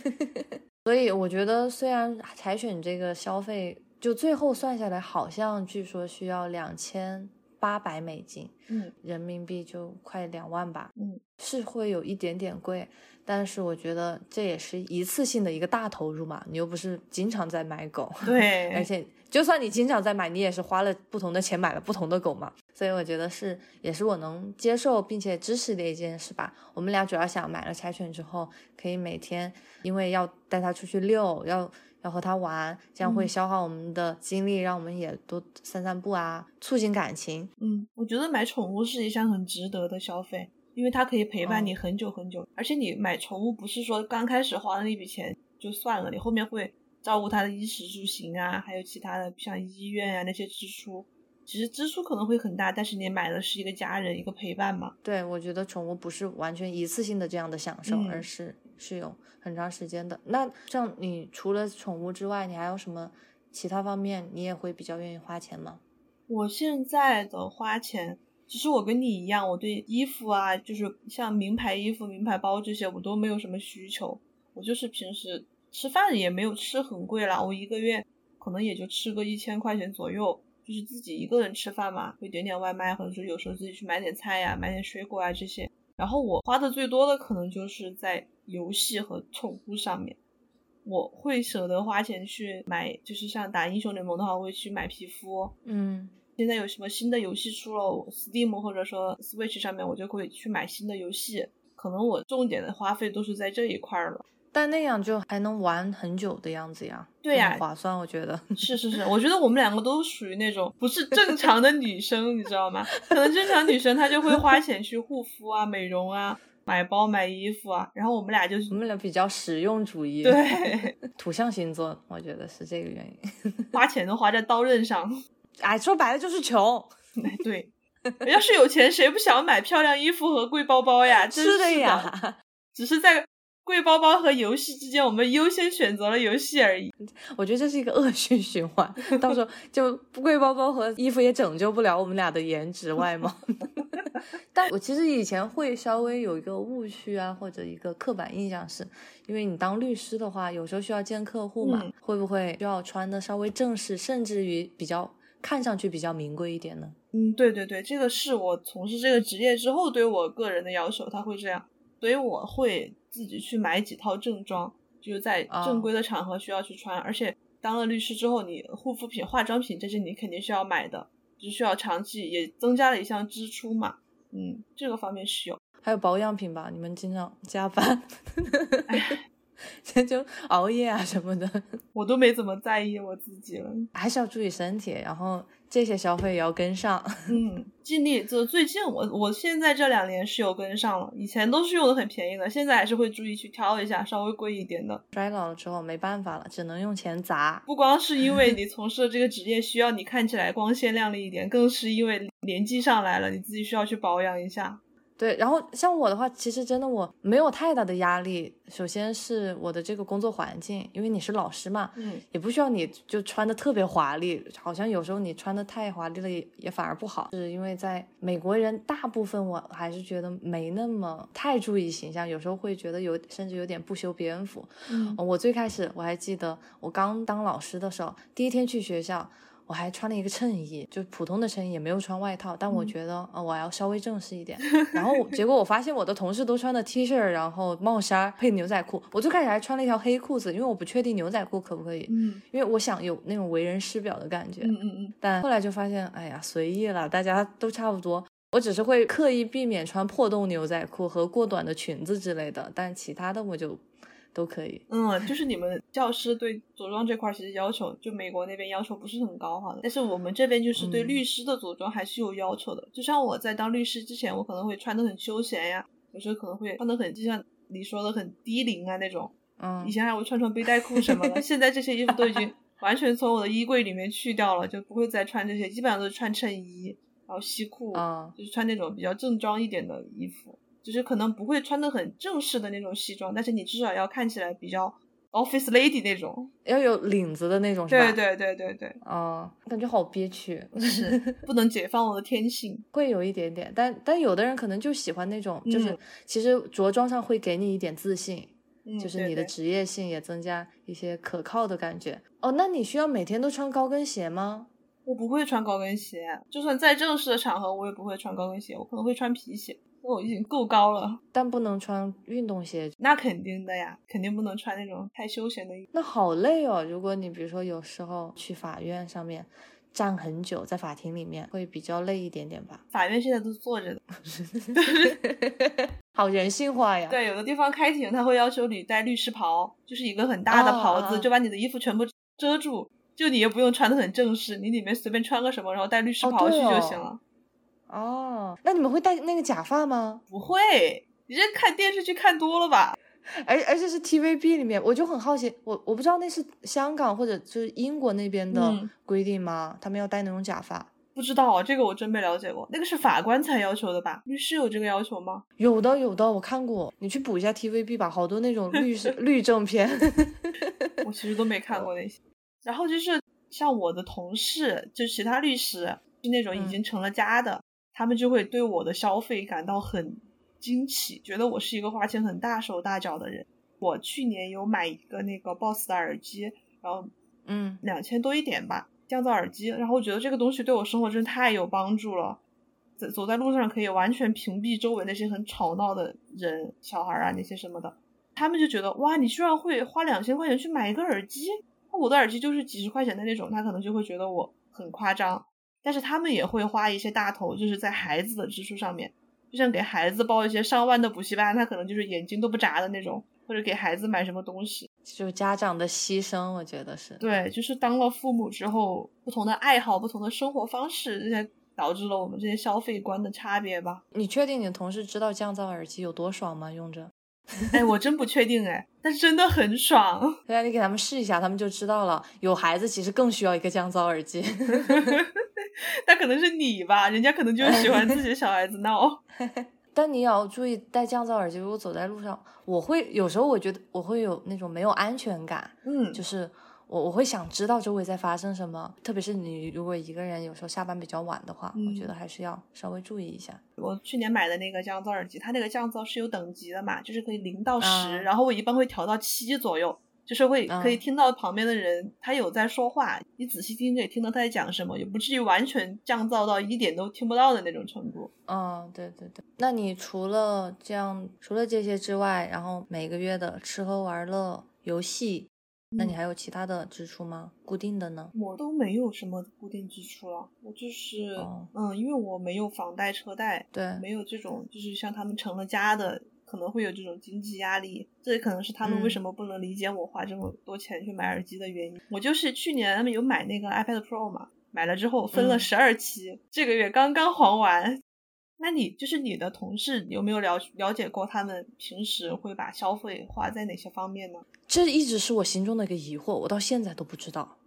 A: 所以我觉得，虽然柴犬这个消费就最后算下来，好像据说需要两千。八百美金，
B: 嗯，
A: 人民币就快两万吧，
B: 嗯，
A: 是会有一点点贵，但是我觉得这也是一次性的一个大投入嘛，你又不是经常在买狗，
B: 对，
A: 而且就算你经常在买，你也是花了不同的钱买了不同的狗嘛，所以我觉得是也是我能接受并且支持的一件事吧。我们俩主要想买了柴犬之后，可以每天因为要带它出去遛，要。要和它玩，这样会消耗我们的精力，让我们也多散散步啊，促进感情。
B: 嗯，我觉得买宠物是一项很值得的消费，因为它可以陪伴你很久很久。而且你买宠物不是说刚开始花的那笔钱就算了，你后面会照顾它的衣食住行啊，还有其他的像医院啊那些支出。其实支出可能会很大，但是你买的是一个家人，一个陪伴嘛。
A: 对，我觉得宠物不是完全一次性的这样的享受，而是是有很长时间的。那像你除了宠物之外，你还有什么其他方面你也会比较愿意花钱吗？
B: 我现在的花钱，其实我跟你一样，我对衣服啊，就是像名牌衣服、名牌包这些，我都没有什么需求。我就是平时吃饭也没有吃很贵啦，我一个月可能也就吃个一千块钱左右。就是自己一个人吃饭嘛，会点点外卖，或者说有时候自己去买点菜呀，买点水果啊这些。然后我花的最多的可能就是在游戏和宠物上面，我会舍得花钱去买，就是像打英雄联盟的话，我会去买皮肤。
A: 嗯，
B: 现在有什么新的游戏出了，Steam 或者说 Switch 上面，我就会去买新的游戏。可能我重点的花费都是在这一块了。
A: 但那样就还能玩很久的样子呀，
B: 对呀，
A: 划算我觉得。
B: 是是是，我觉得我们两个都属于那种不是正常的女生，你知道吗？可能正常女生她就会花钱去护肤啊、美容啊、买包、买衣服啊，然后我们俩就是
A: 我们俩比较实用主义，
B: 对，
A: 土象星座，我觉得是这个原因，
B: 花钱都花在刀刃上，
A: 哎，说白了就是穷。
B: 对，要是有钱，谁不想买漂亮衣服和贵包包呀？是
A: 的呀，
B: 只是在。贵包包和游戏之间，我们优先选择了游戏而已。
A: 我觉得这是一个恶性循环，到时候就贵包包和衣服也拯救不了我们俩的颜值外貌。但我其实以前会稍微有一个误区啊，或者一个刻板印象，是因为你当律师的话，有时候需要见客户嘛，会不会需要穿的稍微正式，甚至于比较看上去比较名贵一点呢？
B: 嗯，对对对，这个是我从事这个职业之后对我个人的要求，他会这样，所以我会自己去买几套正装，就是在正规的场合需要去穿，而且当了律师之后，你护肤品、化妆品这些你肯定是要买的，就需要长期也增加了一项支出嘛。嗯，这个方面是有，
A: 还有保养品吧？你们经常加班。这就熬夜啊什么的，
B: 我都没怎么在意我自己了，
A: 还是要注意身体，然后这些消费也要跟上。
B: 嗯，尽力。就最近我我现在这两年是有跟上了，以前都是用的很便宜的，现在还是会注意去挑一下稍微贵一点的。
A: 衰老了之后没办法了，只能用钱砸。
B: 不光是因为你从事的这个职业需要你看起来光鲜亮丽一点，更是因为年纪上来了，你自己需要去保养一下。
A: 对，然后像我的话，其实真的我没有太大的压力。首先是我的这个工作环境，因为你是老师嘛，
B: 嗯，
A: 也不需要你就穿的特别华丽，好像有时候你穿的太华丽了也也反而不好。是因为在美国人大部分我还是觉得没那么太注意形象，有时候会觉得有甚至有点不修边幅。
B: 嗯，
A: 我最开始我还记得我刚当老师的时候，第一天去学校。我还穿了一个衬衣，就普通的衬衣，也没有穿外套。但我觉得，呃，我要稍微正式一点。然后结果我发现我的同事都穿的 T 恤，然后帽衫配牛仔裤。我最开始还穿了一条黑裤子，因为我不确定牛仔裤可不可以。
B: 嗯。
A: 因为我想有那种为人师表的感觉。
B: 嗯嗯嗯。
A: 但后来就发现，哎呀，随意了，大家都差不多。我只是会刻意避免穿破洞牛仔裤和过短的裙子之类的，但其他的我就。都可以，
B: 嗯，就是你们教师对着装这块其实要求，就美国那边要求不是很高哈，但是我们这边就是对律师的着装还是有要求的。就像我在当律师之前，我可能会穿的很休闲呀，有时候可能会穿的很，就像你说的很低龄啊那种，
A: 嗯，
B: 以前还会穿穿背带裤什么的，现在这些衣服都已经完全从我的衣柜里面去掉了，就不会再穿这些，基本上都是穿衬衣，然后西裤，
A: 啊，
B: 就是穿那种比较正装一点的衣服。就是可能不会穿的很正式的那种西装，但是你至少要看起来比较 office lady 那种，
A: 要有领子的那种，是吧？
B: 对对对对对。
A: 哦，感觉好憋屈，
B: 是不能解放我的天性，
A: 会有一点点，但但有的人可能就喜欢那种，就是其实着装上会给你一点自信，就是你的职业性也增加一些可靠的感觉。哦，那你需要每天都穿高跟鞋吗？
B: 我不会穿高跟鞋，就算再正式的场合，我也不会穿高跟鞋，我可能会穿皮鞋。我已经够高了，
A: 但不能穿运动鞋。
B: 那肯定的呀，肯定不能穿那种太休闲的。
A: 那好累哦。如果你比如说有时候去法院上面站很久，在法庭里面会比较累一点点吧。
B: 法院现在都是坐着的，
A: 好人性化呀。
B: 对，有的地方开庭他会要求你带律师袍，就是一个很大的袍子，就把你的衣服全部遮住，就你也不用穿的很正式，你里面随便穿个什么，然后带律师袍去就行了。
A: 哦，那你们会戴那个假发吗？
B: 不会，你这看电视剧看多了吧？
A: 而而且是 TVB 里面，我就很好奇，我我不知道那是香港或者就是英国那边的规定吗？他们要戴那种假发？
B: 不知道，这个我真没了解过。那个是法官才要求的吧？律师有这个要求吗？
A: 有的，有的，我看过。你去补一下 TVB 吧，好多那种律师 律政片。
B: 我其实都没看过那些。然后就是像我的同事，就其他律师，是那种已经成了家的。他们就会对我的消费感到很惊奇，觉得我是一个花钱很大手大脚的人。我去年有买一个那个 BOSS 的耳机，然后
A: 嗯，
B: 两千多一点吧，降噪耳机。然后我觉得这个东西对我生活真的太有帮助了，走走在路上可以完全屏蔽周围那些很吵闹的人、小孩啊那些什么的。他们就觉得哇，你居然会花两千块钱去买一个耳机？我的耳机就是几十块钱的那种，他可能就会觉得我很夸张。但是他们也会花一些大头，就是在孩子的支出上面，就像给孩子报一些上万的补习班，他可能就是眼睛都不眨的那种，或者给孩子买什么东西，
A: 就家长的牺牲，我觉得是
B: 对，就是当了父母之后，不同的爱好、不同的生活方式，这些导致了我们这些消费观的差别吧。
A: 你确定你的同事知道降噪耳机有多爽吗？用着？
B: 哎，我真不确定哎，但是真的很爽。
A: 对啊，你给他们试一下，他们就知道了。有孩子其实更需要一个降噪耳机。
B: 那可能是你吧，人家可能就是喜欢自己的 小孩子闹。
A: 但你也要注意戴降噪耳机。如果走在路上，我会有时候我觉得我会有那种没有安全感。
B: 嗯，
A: 就是我我会想知道周围在发生什么，特别是你如果一个人有时候下班比较晚的话，我觉得还是要稍微注意一下。
B: 我去年买的那个降噪耳机，它那个降噪是有等级的嘛，就是可以零到十，然后我一般会调到七左右。就是会可以听到旁边的人他有在说话，你仔细听着也听到他在讲什么，也不至于完全降噪到一点都听不到的那种程度。
A: 嗯，对对对。那你除了这样，除了这些之外，然后每个月的吃喝玩乐、游戏，那你还有其他的支出吗？固定的呢？
B: 我都没有什么固定支出了，我就是嗯，因为我没有房贷车贷，
A: 对，
B: 没有这种就是像他们成了家的。可能会有这种经济压力，这也可能是他们为什么不能理解我花这么多钱去买耳机的原因。我就是去年他们有买那个 iPad Pro 嘛，买了之后分了十二期，这个月刚刚还完。那你就是你的同事有没有了了解过他们平时会把消费花在哪些方面呢？
A: 这一直是我心中的一个疑惑，我到现在都不知道。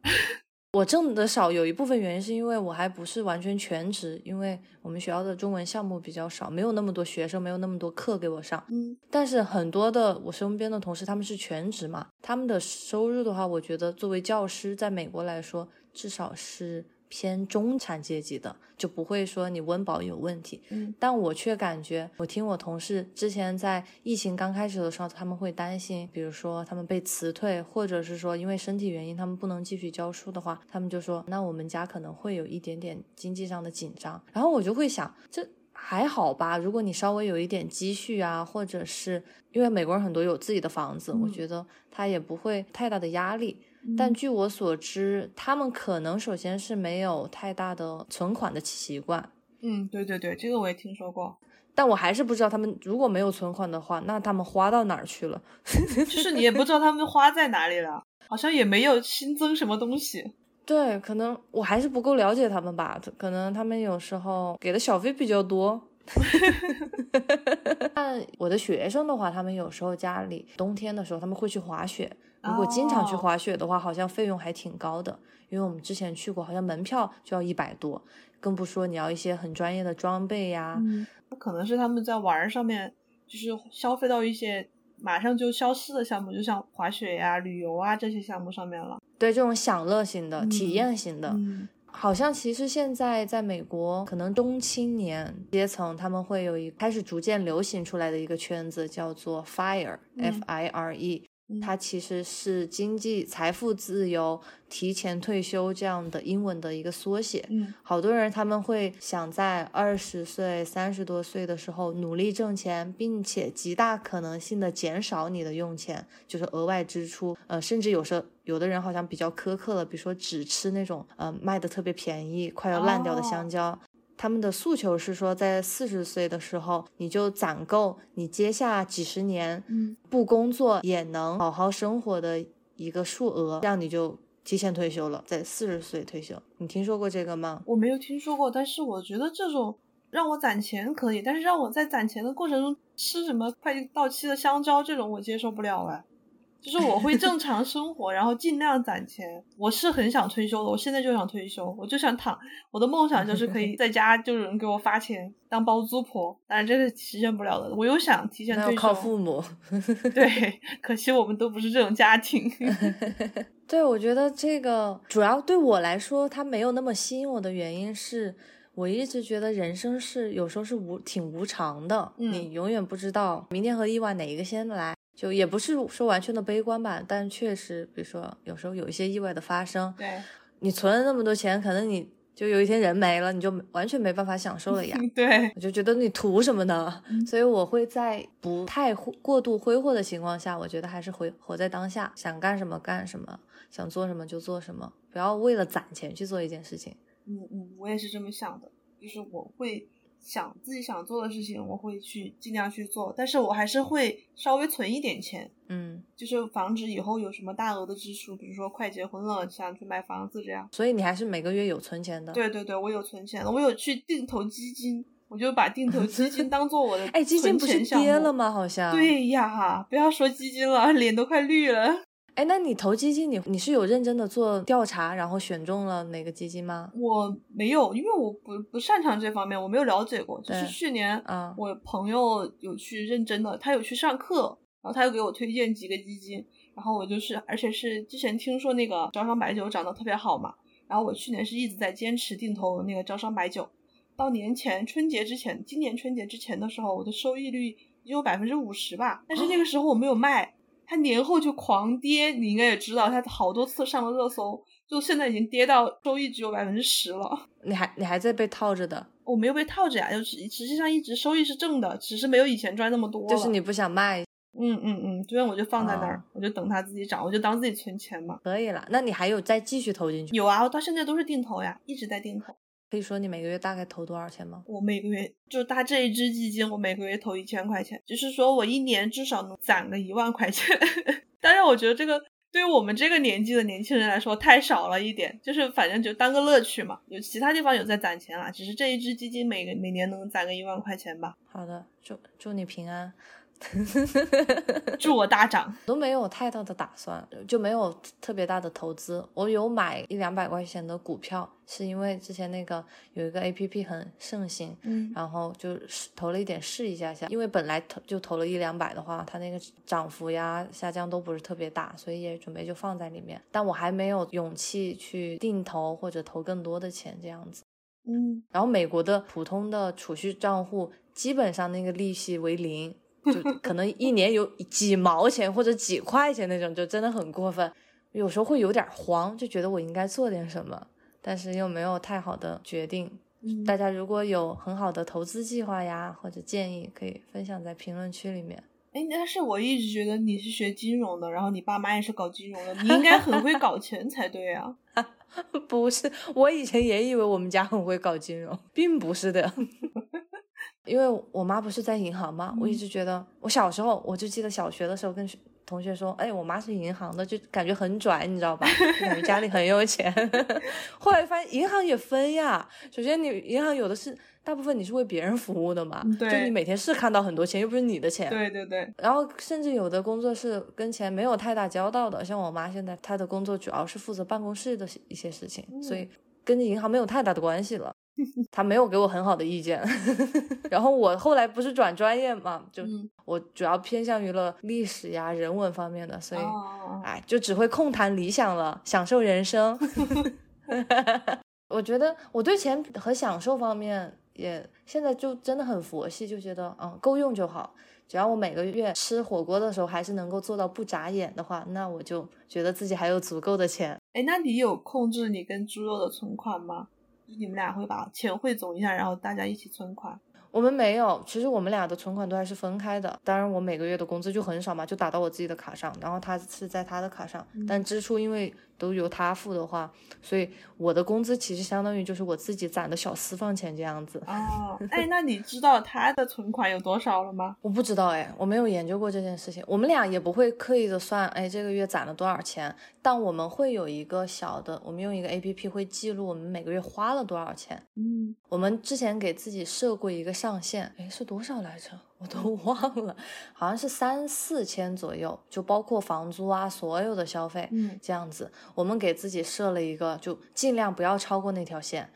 A: 我挣的少，有一部分原因是因为我还不是完全全职，因为我们学校的中文项目比较少，没有那么多学生，没有那么多课给我上。
B: 嗯，
A: 但是很多的我身边的同事他们是全职嘛，他们的收入的话，我觉得作为教师，在美国来说，至少是。偏中产阶级的就不会说你温饱有问题，
B: 嗯，
A: 但我却感觉，我听我同事之前在疫情刚开始的时候，他们会担心，比如说他们被辞退，或者是说因为身体原因他们不能继续教书的话，他们就说那我们家可能会有一点点经济上的紧张。然后我就会想，这还好吧？如果你稍微有一点积蓄啊，或者是因为美国人很多有自己的房子，我觉得他也不会太大的压力。但据我所知，他们可能首先是没有太大的存款的习惯。
B: 嗯，对对对，这个我也听说过。
A: 但我还是不知道他们如果没有存款的话，那他们花到哪儿去了？
B: 就是你也不知道他们花在哪里了，好像也没有新增什么东西。
A: 对，可能我还是不够了解他们吧。可能他们有时候给的小费比较多。但我的学生的话，他们有时候家里冬天的时候他们会去滑雪。如果经常去滑雪的话，好像费用还挺高的，因为我们之前去过，好像门票就要一百多，更不说你要一些很专业的装备呀。
B: 嗯，可能是他们在玩上面就是消费到一些马上就消失的项目，就像滑雪呀、旅游啊这些项目上面了。
A: 对，这种享乐型的、体验型的，好像其实现在在美国，可能中青年阶层他们会有一开始逐渐流行出来的一个圈子，叫做 FIRE，F I R E。它其实是经济财富自由、提前退休这样的英文的一个缩写。
B: 嗯，
A: 好多人他们会想在二十岁、三十多岁的时候努力挣钱，并且极大可能性的减少你的用钱，就是额外支出。呃，甚至有时候有的人好像比较苛刻了，比如说只吃那种呃卖的特别便宜、快要烂掉的香蕉。他们的诉求是说，在四十岁的时候，你就攒够你接下几十年，
B: 嗯，
A: 不工作也能好好生活的一个数额，这样你就提前退休了，在四十岁退休。你听说过这个吗？
B: 我没有听说过，但是我觉得这种让我攒钱可以，但是让我在攒钱的过程中吃什么快到期的香蕉，这种我接受不了哎。就是我会正常生活，然后尽量攒钱。我是很想退休的，我现在就想退休，我就想躺。我的梦想就是可以在家就有人给我发钱当包租婆，但是这是实现不了的。我又想提前退休，
A: 靠父母。
B: 对，可惜我们都不是这种家庭。
A: 对，我觉得这个主要对我来说，它没有那么吸引我的原因是，我一直觉得人生是有时候是无挺无常的，你永远不知道明天和意外哪一个先来。就也不是说完全的悲观吧，但确实，比如说有时候有一些意外的发生，
B: 对，
A: 你存了那么多钱，可能你就有一天人没了，你就完全没办法享受了呀。
B: 对，
A: 我就觉得你图什么呢？所以我会在不太过度挥霍的情况下，我觉得还是回活在当下，想干什么干什么，想做什么就做什么，不要为了攒钱去做一件事情。
B: 嗯嗯，我也是这么想的，就是我会。想自己想做的事情，我会去尽量去做，但是我还是会稍微存一点钱，
A: 嗯，
B: 就是防止以后有什么大额的支出，比如说快结婚了，想去买房子这样。
A: 所以你还是每个月有存钱的？
B: 对对对，我有存钱的，我有去定投基金，我就把定投基金 当做我的
A: 哎，基金不是跌了吗？好像。
B: 对呀，不要说基金了，脸都快绿了。
A: 哎，那你投基金，你你是有认真的做调查，然后选中了哪个基金吗？
B: 我没有，因为我不不擅长这方面，我没有了解过。就是去年，
A: 啊，
B: 我朋友有去认真的，他有去上课，然后他又给我推荐几个基金，然后我就是，而且是之前听说那个招商白酒涨得特别好嘛，然后我去年是一直在坚持定投那个招商白酒，到年前春节之前，今年春节之前的时候，我的收益率只有百分之五十吧，但是那个时候我没有卖。它年后就狂跌，你应该也知道，它好多次上了热搜，就现在已经跌到收益只有百分之十了。
A: 你还你还在被套着的？
B: 我没有被套着呀，就实实际上一直收益是正的，只是没有以前赚那么多。
A: 就是你不想卖。
B: 嗯嗯嗯，这边我就放在那儿，我就等它自己涨，我就当自己存钱嘛。
A: 可以了，那你还有再继续投进去？
B: 有啊，我到现在都是定投呀，一直在定投。
A: 可以说你每个月大概投多少钱吗？
B: 我每个月就搭这一支基金，我每个月投一千块钱，就是说我一年至少能攒个一万块钱。但是我觉得这个对于我们这个年纪的年轻人来说太少了一点，就是反正就当个乐趣嘛。有其他地方有在攒钱啦，只是这一支基金每个每年能攒个一万块钱吧。
A: 好的，祝祝你平安。
B: 祝我大涨，
A: 都没有太大的打算，就没有特别大的投资。我有买一两百块钱的股票，是因为之前那个有一个 A P P 很盛行，
B: 嗯，
A: 然后就投了一点试一下下。因为本来投就投了一两百的话，它那个涨幅呀下降都不是特别大，所以也准备就放在里面。但我还没有勇气去定投或者投更多的钱这样子。
B: 嗯，
A: 然后美国的普通的储蓄账户基本上那个利息为零。就可能一年有几毛钱或者几块钱那种，就真的很过分。有时候会有点慌，就觉得我应该做点什么，但是又没有太好的决定。大家如果有很好的投资计划呀，或者建议，可以分享在评论区里面。
B: 哎，但是我一直觉得你是学金融的，然后你爸妈也是搞金融的，你应该很会搞钱才对啊。
A: 不是，我以前也以为我们家很会搞金融，并不是的。因为我妈不是在银行嘛，我一直觉得，我小时候我就记得小学的时候跟同学说，哎，我妈是银行的，就感觉很拽，你知道吧？感觉家里很有钱。后来发现银行也分呀，首先你银行有的是大部分你是为别人服务的嘛，就你每天是看到很多钱，又不是你的钱。
B: 对对对。
A: 然后甚至有的工作是跟钱没有太大交道的，像我妈现在她的工作主要是负责办公室的一些事情，所以跟银行没有太大的关系了。他没有给我很好的意见，然后我后来不是转专业嘛，就我主要偏向于了历史呀、人文方面的，所以哎，就只会空谈理想了，享受人生。我觉得我对钱和享受方面也现在就真的很佛系，就觉得嗯够用就好，只要我每个月吃火锅的时候还是能够做到不眨眼的话，那我就觉得自己还有足够的钱。
B: 哎，那你有控制你跟猪肉的存款吗？你们俩会把钱汇总一下，然后大家一起存款。
A: 我们没有，其实我们俩的存款都还是分开的。当然，我每个月的工资就很少嘛，就打到我自己的卡上，然后他是在他的卡上，但支出因为。都由他付的话，所以我的工资其实相当于就是我自己攒的小私房钱这样子。
B: 哦，哎，那你知道他的存款有多少了吗？
A: 我不知道哎，我没有研究过这件事情。我们俩也不会刻意的算，哎，这个月攒了多少钱。但我们会有一个小的，我们用一个 A P P 会记录我们每个月花了多少钱。
B: 嗯，
A: 我们之前给自己设过一个上限，哎，是多少来着？我都 忘了，好像是三四千左右，就包括房租啊，所有的消费，
B: 嗯，
A: 这样子，我们给自己设了一个，就尽量不要超过那条线。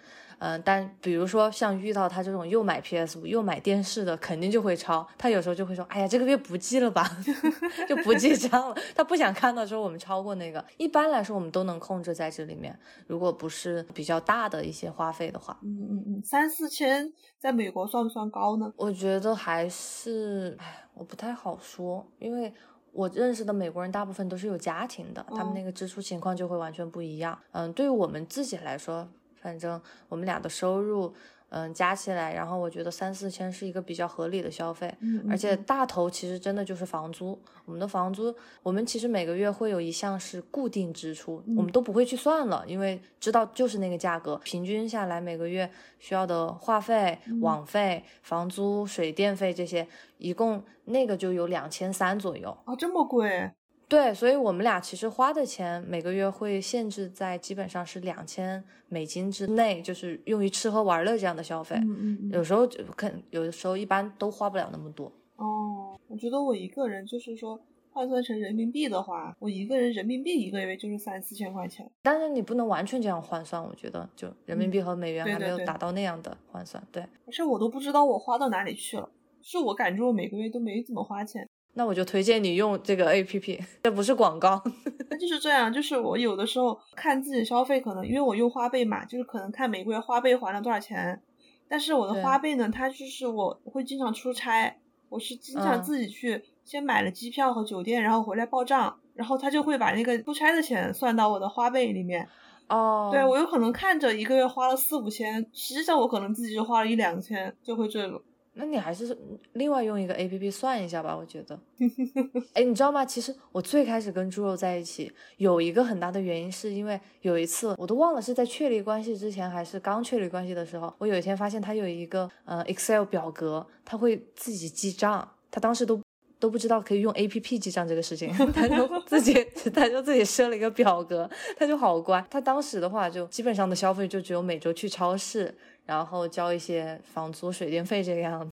A: 嗯，但比如说像遇到他这种又买 PS 五又买电视的，肯定就会超。他有时候就会说：“哎呀，这个月不记了吧，就不记账了。”他不想看到说我们超过那个。一般来说，我们都能控制在这里面。如果不是比较大的一些花费的话，
B: 嗯嗯嗯，三四千在美国算不算高呢？
A: 我觉得还是，哎，我不太好说，因为我认识的美国人大部分都是有家庭的，他们那个支出情况就会完全不一样。嗯，对于我们自己来说。反正我们俩的收入，嗯，加起来，然后我觉得三四千是一个比较合理的消费，而且大头其实真的就是房租。我们的房租，我们其实每个月会有一项是固定支出，我们都不会去算了，因为知道就是那个价格，平均下来每个月需要的话费、网费、房租、水电费这些，一共那个就有两千三左右
B: 啊，这么贵。
A: 对，所以我们俩其实花的钱每个月会限制在基本上是两千美金之内，就是用于吃喝玩乐这样的消费。
B: 嗯嗯。
A: 有时候就肯，有的时候一般都花不了那么多。
B: 哦，我觉得我一个人就是说换算成人民币的话，我一个人人民币一个月就是三四千块钱。
A: 但是你不能完全这样换算，我觉得就人民币和美元还没有达到那样的换算。对。
B: 而且我都不知道我花到哪里去了，是我感觉我每个月都没怎么花钱。
A: 那我就推荐你用这个 A P P，这不是广告。
B: 那就是这样，就是我有的时候看自己消费，可能因为我用花呗嘛，就是可能看每个月花呗还了多少钱。但是我的花呗呢，它就是我会经常出差，我是经常自己去先买了机票和酒店，然后回来报账，然后他就会把那个出差的钱算到我的花呗里面。
A: 哦，
B: 对我有可能看着一个月花了四五千，实际上我可能自己就花了一两千，就会这种。
A: 那你还是另外用一个 A P P 算一下吧，我觉得。哎，你知道吗？其实我最开始跟猪肉在一起，有一个很大的原因，是因为有一次我都忘了是在确立关系之前，还是刚确立关系的时候，我有一天发现他有一个呃 Excel 表格，他会自己记账，他当时都都不知道可以用 A P P 记账这个事情，他就自己他就自己设了一个表格，他就好乖。他当时的话就基本上的消费就只有每周去超市。然后交一些房租、水电费这个样子，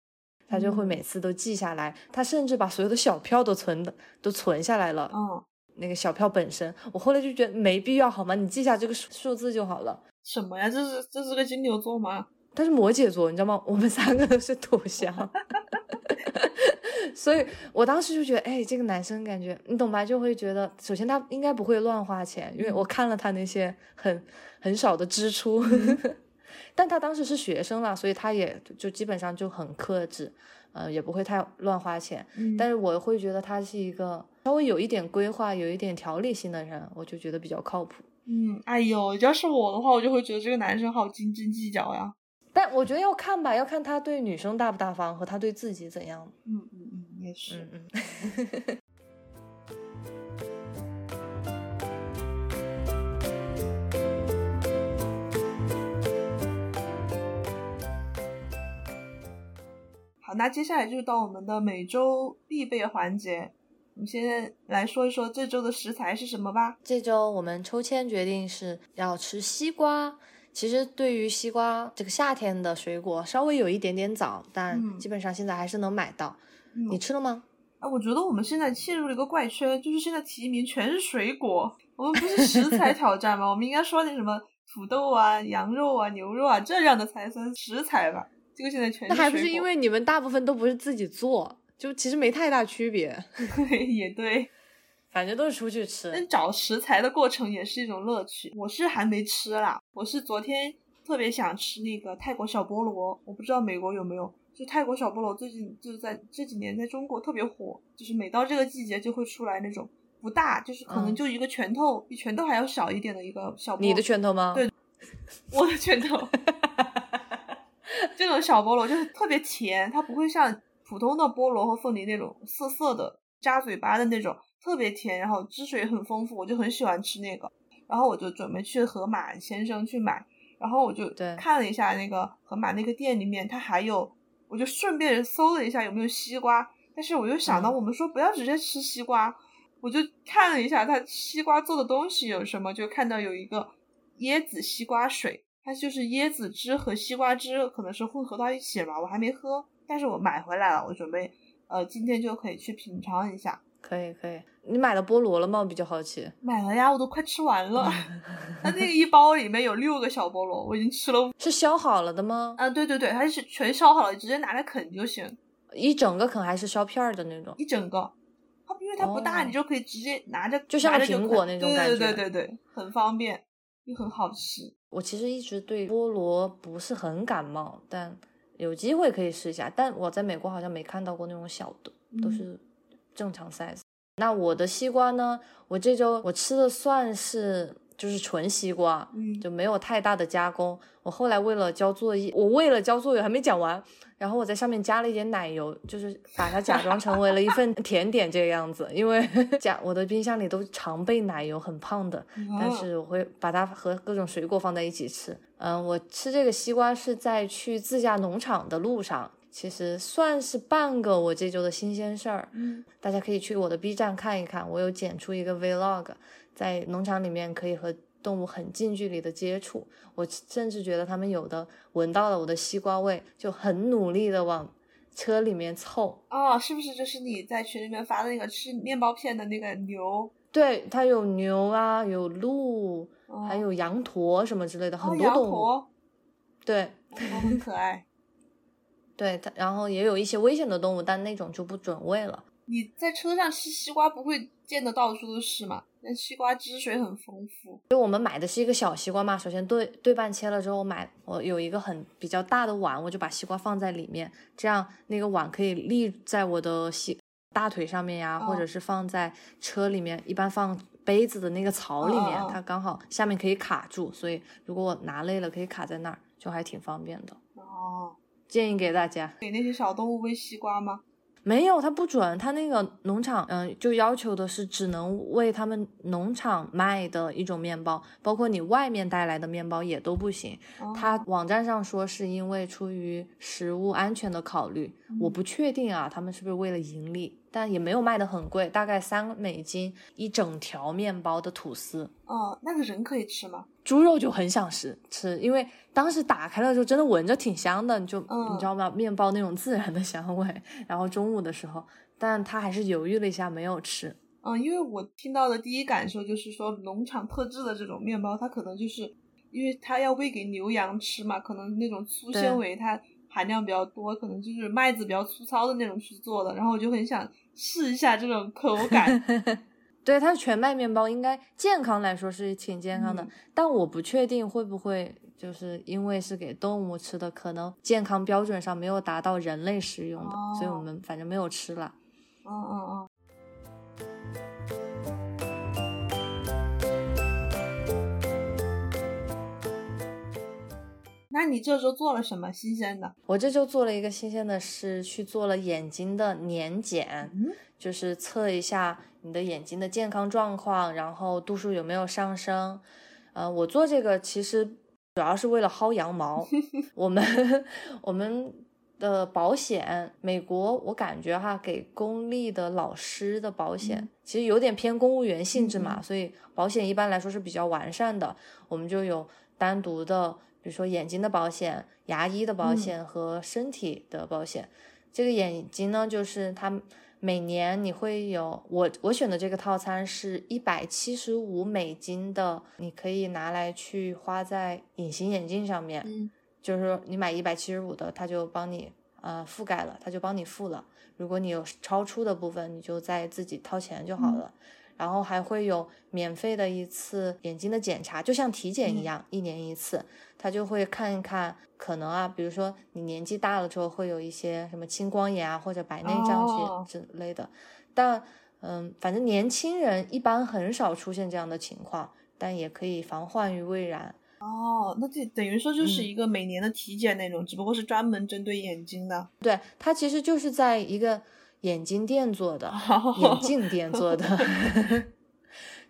A: 他就会每次都记下来。他甚至把所有的小票都存的都存下来了。
B: 嗯，
A: 那个小票本身，我后来就觉得没必要，好吗？你记下这个数数字就好了。
B: 什么呀？这是这是个金牛座吗？
A: 他是摩羯座，你知道吗？我们三个都是土象，所以我当时就觉得，哎，这个男生感觉你懂吧？就会觉得，首先他应该不会乱花钱，因为我看了他那些很很少的支出。但他当时是学生了，所以他也就基本上就很克制，呃，也不会太乱花钱。但是我会觉得他是一个稍微有一点规划、有一点条理性的人，我就觉得比较靠谱。
B: 嗯，哎呦，要是我的话，我就会觉得这个男生好斤斤计较呀。
A: 但我觉得要看吧，要看他对女生大不大方和他对自己怎样。
B: 嗯嗯嗯，也是。
A: 嗯嗯。
B: 好，那接下来就到我们的每周必备环节。我们先来说一说这周的食材是什么吧。
A: 这周我们抽签决定是要吃西瓜。其实对于西瓜这个夏天的水果，稍微有一点点早，但基本上现在还是能买到。你吃了吗？
B: 啊，我觉得我们现在陷入了一个怪圈，就是现在提名全是水果。我们不是食材挑战吗？我们应该说点什么土豆啊、羊肉啊、牛肉啊这样的才算食材吧。这个现在全
A: 那还不是因为你们大部分都不是自己做，就其实没太大区别。
B: 对，也对，
A: 反正都是出去吃。
B: 但找食材的过程也是一种乐趣。我是还没吃啦，我是昨天特别想吃那个泰国小菠萝，我不知道美国有没有。就泰国小菠萝最近就是在这几年在中国特别火，就是每到这个季节就会出来那种不大，就是可能就一个拳头，比拳头还要小一点的一个小菠萝。
A: 你的拳头吗？
B: 对，我的拳头。这种小菠萝就是特别甜，它不会像普通的菠萝和凤梨那种涩涩的、扎嘴巴的那种，特别甜，然后汁水很丰富，我就很喜欢吃那个。然后我就准备去盒马先生去买，然后我就看了一下那个盒马那个店里面，它还有，我就顺便搜了一下有没有西瓜，但是我又想到我们说不要直接吃西瓜，我就看了一下它西瓜做的东西有什么，就看到有一个椰子西瓜水。它就是椰子汁和西瓜汁，可能是混合到一起吧，我还没喝，但是我买回来了，我准备，呃，今天就可以去品尝一下。
A: 可以可以，你买了菠萝了吗？我比较好奇。
B: 买了呀，我都快吃完了。它那个一包里面有六个小菠萝，我已经吃了。
A: 是削好了的吗？
B: 啊，对对对，它是全削好了，直接拿来啃就行。
A: 一整个啃还是削片儿的那种？
B: 一整个，它因为它不大，你就可以直接拿着，
A: 就像苹果那种感
B: 觉。对对对对对，很方便。又很好吃。
A: 我其实一直对菠萝不是很感冒，但有机会可以试一下。但我在美国好像没看到过那种小的，都是正常 size。那我的西瓜呢？我这周我吃的算是就是纯西瓜，嗯就没有太大的加工。我后来为了交作业，我为了交作业还没讲完。然后我在上面加了一点奶油，就是把它假装成为了一份甜点这个样子。因为 假我的冰箱里都常备奶油，很胖的。但是我会把它和各种水果放在一起吃。嗯，我吃这个西瓜是在去自驾农场的路上，其实算是半个我这周的新鲜事儿。
B: 嗯，
A: 大家可以去我的 B 站看一看，我有剪出一个 Vlog，在农场里面可以和。动物很近距离的接触，我甚至觉得他们有的闻到了我的西瓜味，就很努力的往车里面凑。
B: 哦，是不是就是你在群里面发的那个吃面包片的那个牛？
A: 对，它有牛啊，有鹿，还有羊驼什么之类的，很多动物。对，
B: 很可爱。
A: 对，它然后也有一些危险的动物，但那种就不准喂了。
B: 你在车上吃西瓜不会溅得到处都是吗？那西瓜汁水很丰富。
A: 就我们买的是一个小西瓜嘛，首先对对半切了之后，买我有一个很比较大的碗，我就把西瓜放在里面，这样那个碗可以立在我的西大腿上面呀，或者是放在车里面，一般放杯子的那个槽里面，它刚好下面可以卡住，所以如果我拿累了，可以卡在那儿，就还挺方便的。
B: 哦，
A: 建议给大家。
B: 给那些小动物喂西瓜吗？
A: 没有，他不准，他那个农场，嗯，就要求的是只能为他们农场卖的一种面包，包括你外面带来的面包也都不行。他网站上说是因为出于食物安全的考虑，我不确定啊，他们是不是为了盈利？但也没有卖的很贵，大概三美金一整条面包的吐司。
B: 哦，那个人可以吃吗？
A: 猪肉就很想吃吃，因为当时打开了之后，真的闻着挺香的，你就你知道吗？面包那种自然的香味。然后中午的时候，但他还是犹豫了一下，没有吃。
B: 嗯，因为我听到的第一感受就是说，农场特制的这种面包，它可能就是因为它要喂给牛羊吃嘛，可能那种粗纤维它含量比较多，可能就是麦子比较粗糙的那种去做的。然后我就很想试一下这种口 感。
A: 对，它是全麦面包，应该健康来说是挺健康的，但我不确定会不会就是因为是给动物吃的，可能健康标准上没有达到人类食用的，所以我们反正没有吃了。
B: 嗯嗯嗯。那你这周做了什么新鲜的？
A: 我这周做了一个新鲜的，是去做了眼睛的年检，就是测一下。你的眼睛的健康状况，然后度数有没有上升？呃，我做这个其实主要是为了薅羊毛。我们我们的保险，美国我感觉哈，给公立的老师的保险其实有点偏公务员性质嘛，所以保险一般来说是比较完善的。我们就有单独的，比如说眼睛的保险、牙医的保险和身体的保险。这个眼睛呢，就是它。每年你会有我我选的这个套餐是一百七十五美金的，你可以拿来去花在隐形眼镜上面。
B: 嗯，
A: 就是说你买一百七十五的，它就帮你呃覆盖了，它就帮你付了。如果你有超出的部分，你就再自己掏钱就好了。然后还会有免费的一次眼睛的检查，就像体检一样，一年一次，他就会看一看，可能啊，比如说你年纪大了之后会有一些什么青光眼啊或者白内障之之类的，但嗯，反正年轻人一般很少出现这样的情况，但也可以防患于未然。
B: 哦，那这等于说就是一个每年的体检那种，只不过是专门针对眼睛的。
A: 对，它其实就是在一个。眼镜店做的，眼镜店做的，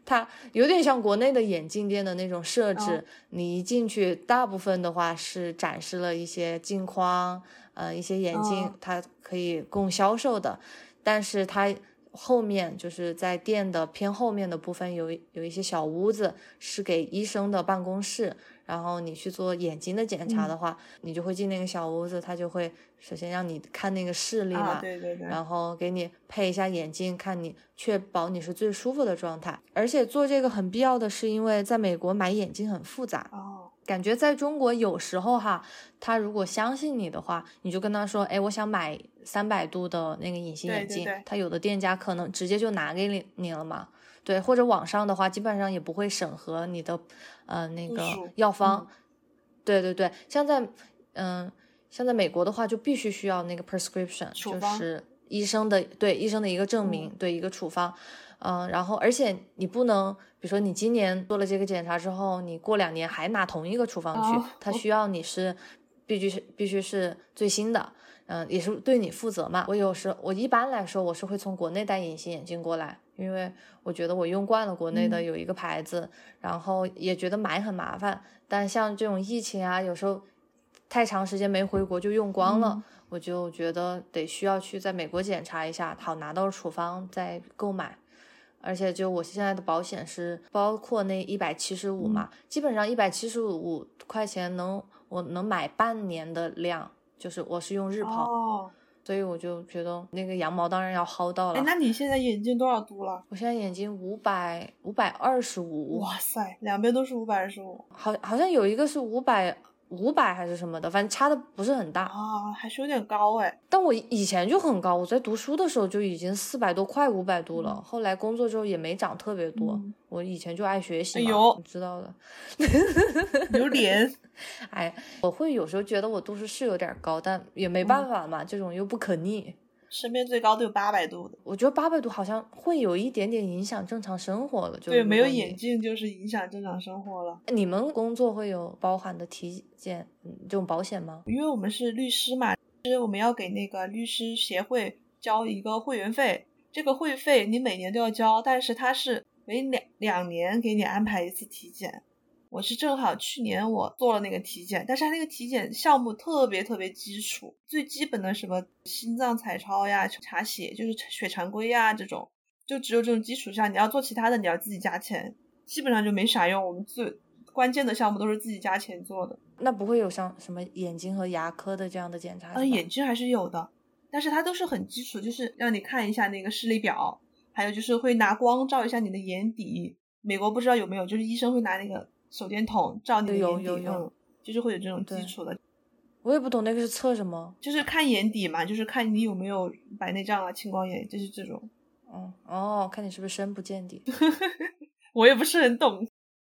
A: 它有点像国内的眼镜店的那种设置。你一进去，大部分的话是展示了一些镜框，呃，一些眼镜，它可以供销售的。但是它后面就是在店的偏后面的部分有有一些小屋子，是给医生的办公室。然后你去做眼睛的检查的话，你就会进那个小屋子，他就会首先让你看那个视力嘛，
B: 对对对，
A: 然后给你配一下眼镜，看你确保你是最舒服的状态。而且做这个很必要的是，因为在美国买眼镜很复杂
B: 哦，
A: 感觉在中国有时候哈，他如果相信你的话，你就跟他说，哎，我想买三百度的那个隐形眼镜，他有的店家可能直接就拿给你你了嘛。对，或者网上的话，基本上也不会审核你的，呃，那个药方。对对对，像在，嗯，像在美国的话，就必须需要那个 prescription，就是医生的对医生的一个证明，对一个处方。嗯，然后而且你不能，比如说你今年做了这个检查之后，你过两年还拿同一个处方去，它需要你是必须是必须是最新的。嗯，也是对你负责嘛。我有时我一般来说我是会从国内带隐形眼镜过来。因为我觉得我用惯了国内的有一个牌子，然后也觉得买很麻烦。但像这种疫情啊，有时候太长时间没回国就用光了，我就觉得得需要去在美国检查一下，好拿到处方再购买。而且就我现在的保险是包括那一百七十五嘛，基本上一百七十五块钱能我能买半年的量，就是我是用日抛。所以我就觉得那个羊毛当然要薅到了。哎，
B: 那你现在眼睛多少度了？
A: 我现在眼睛五百五百二十五。
B: 哇塞，两边都是五百二十五。
A: 好，好像有一个是五百。五百还是什么的，反正差的不是很大
B: 啊，还是有点高哎。
A: 但我以前就很高，我在读书的时候就已经四百多，快五百度了。后来工作之后也没长特别多。我以前就爱学习嘛，你知道的。
B: 有脸。
A: 哎，我会有时候觉得我度数是有点高，但也没办法嘛，这种又不可逆。
B: 身边最高都有八百度的。
A: 我觉得八百度好像会有一点点影响正常生活了。就
B: 对，没有眼镜就是影响正常生活了。
A: 你们工作会有包含的体检这种保险吗？
B: 因为我们是律师嘛，是我们要给那个律师协会交一个会员费，这个会费你每年都要交，但是它是每两两年给你安排一次体检。我是正好去年我做了那个体检，但是他那个体检项目特别特别基础，最基本的什么心脏彩超呀、查血就是血常规呀这种，就只有这种基础上，你要做其他的你要自己加钱，基本上就没啥用。我们最关键的项目都是自己加钱做的。
A: 那不会有像什么眼睛和牙科的这样的检查？
B: 嗯，眼睛还是有的，但是它都是很基础，就是让你看一下那个视力表，还有就是会拿光照一下你的眼底。美国不知道有没有，就是医生会拿那个。手电筒照你的眼底，嗯，就是会有这种基础的。
A: 我也不懂那个是测什么，
B: 就是看眼底嘛，就是看你有没有白内障啊、青光眼，就是这种。
A: 哦哦，看你是不是深不见底。
B: 我也不是很懂，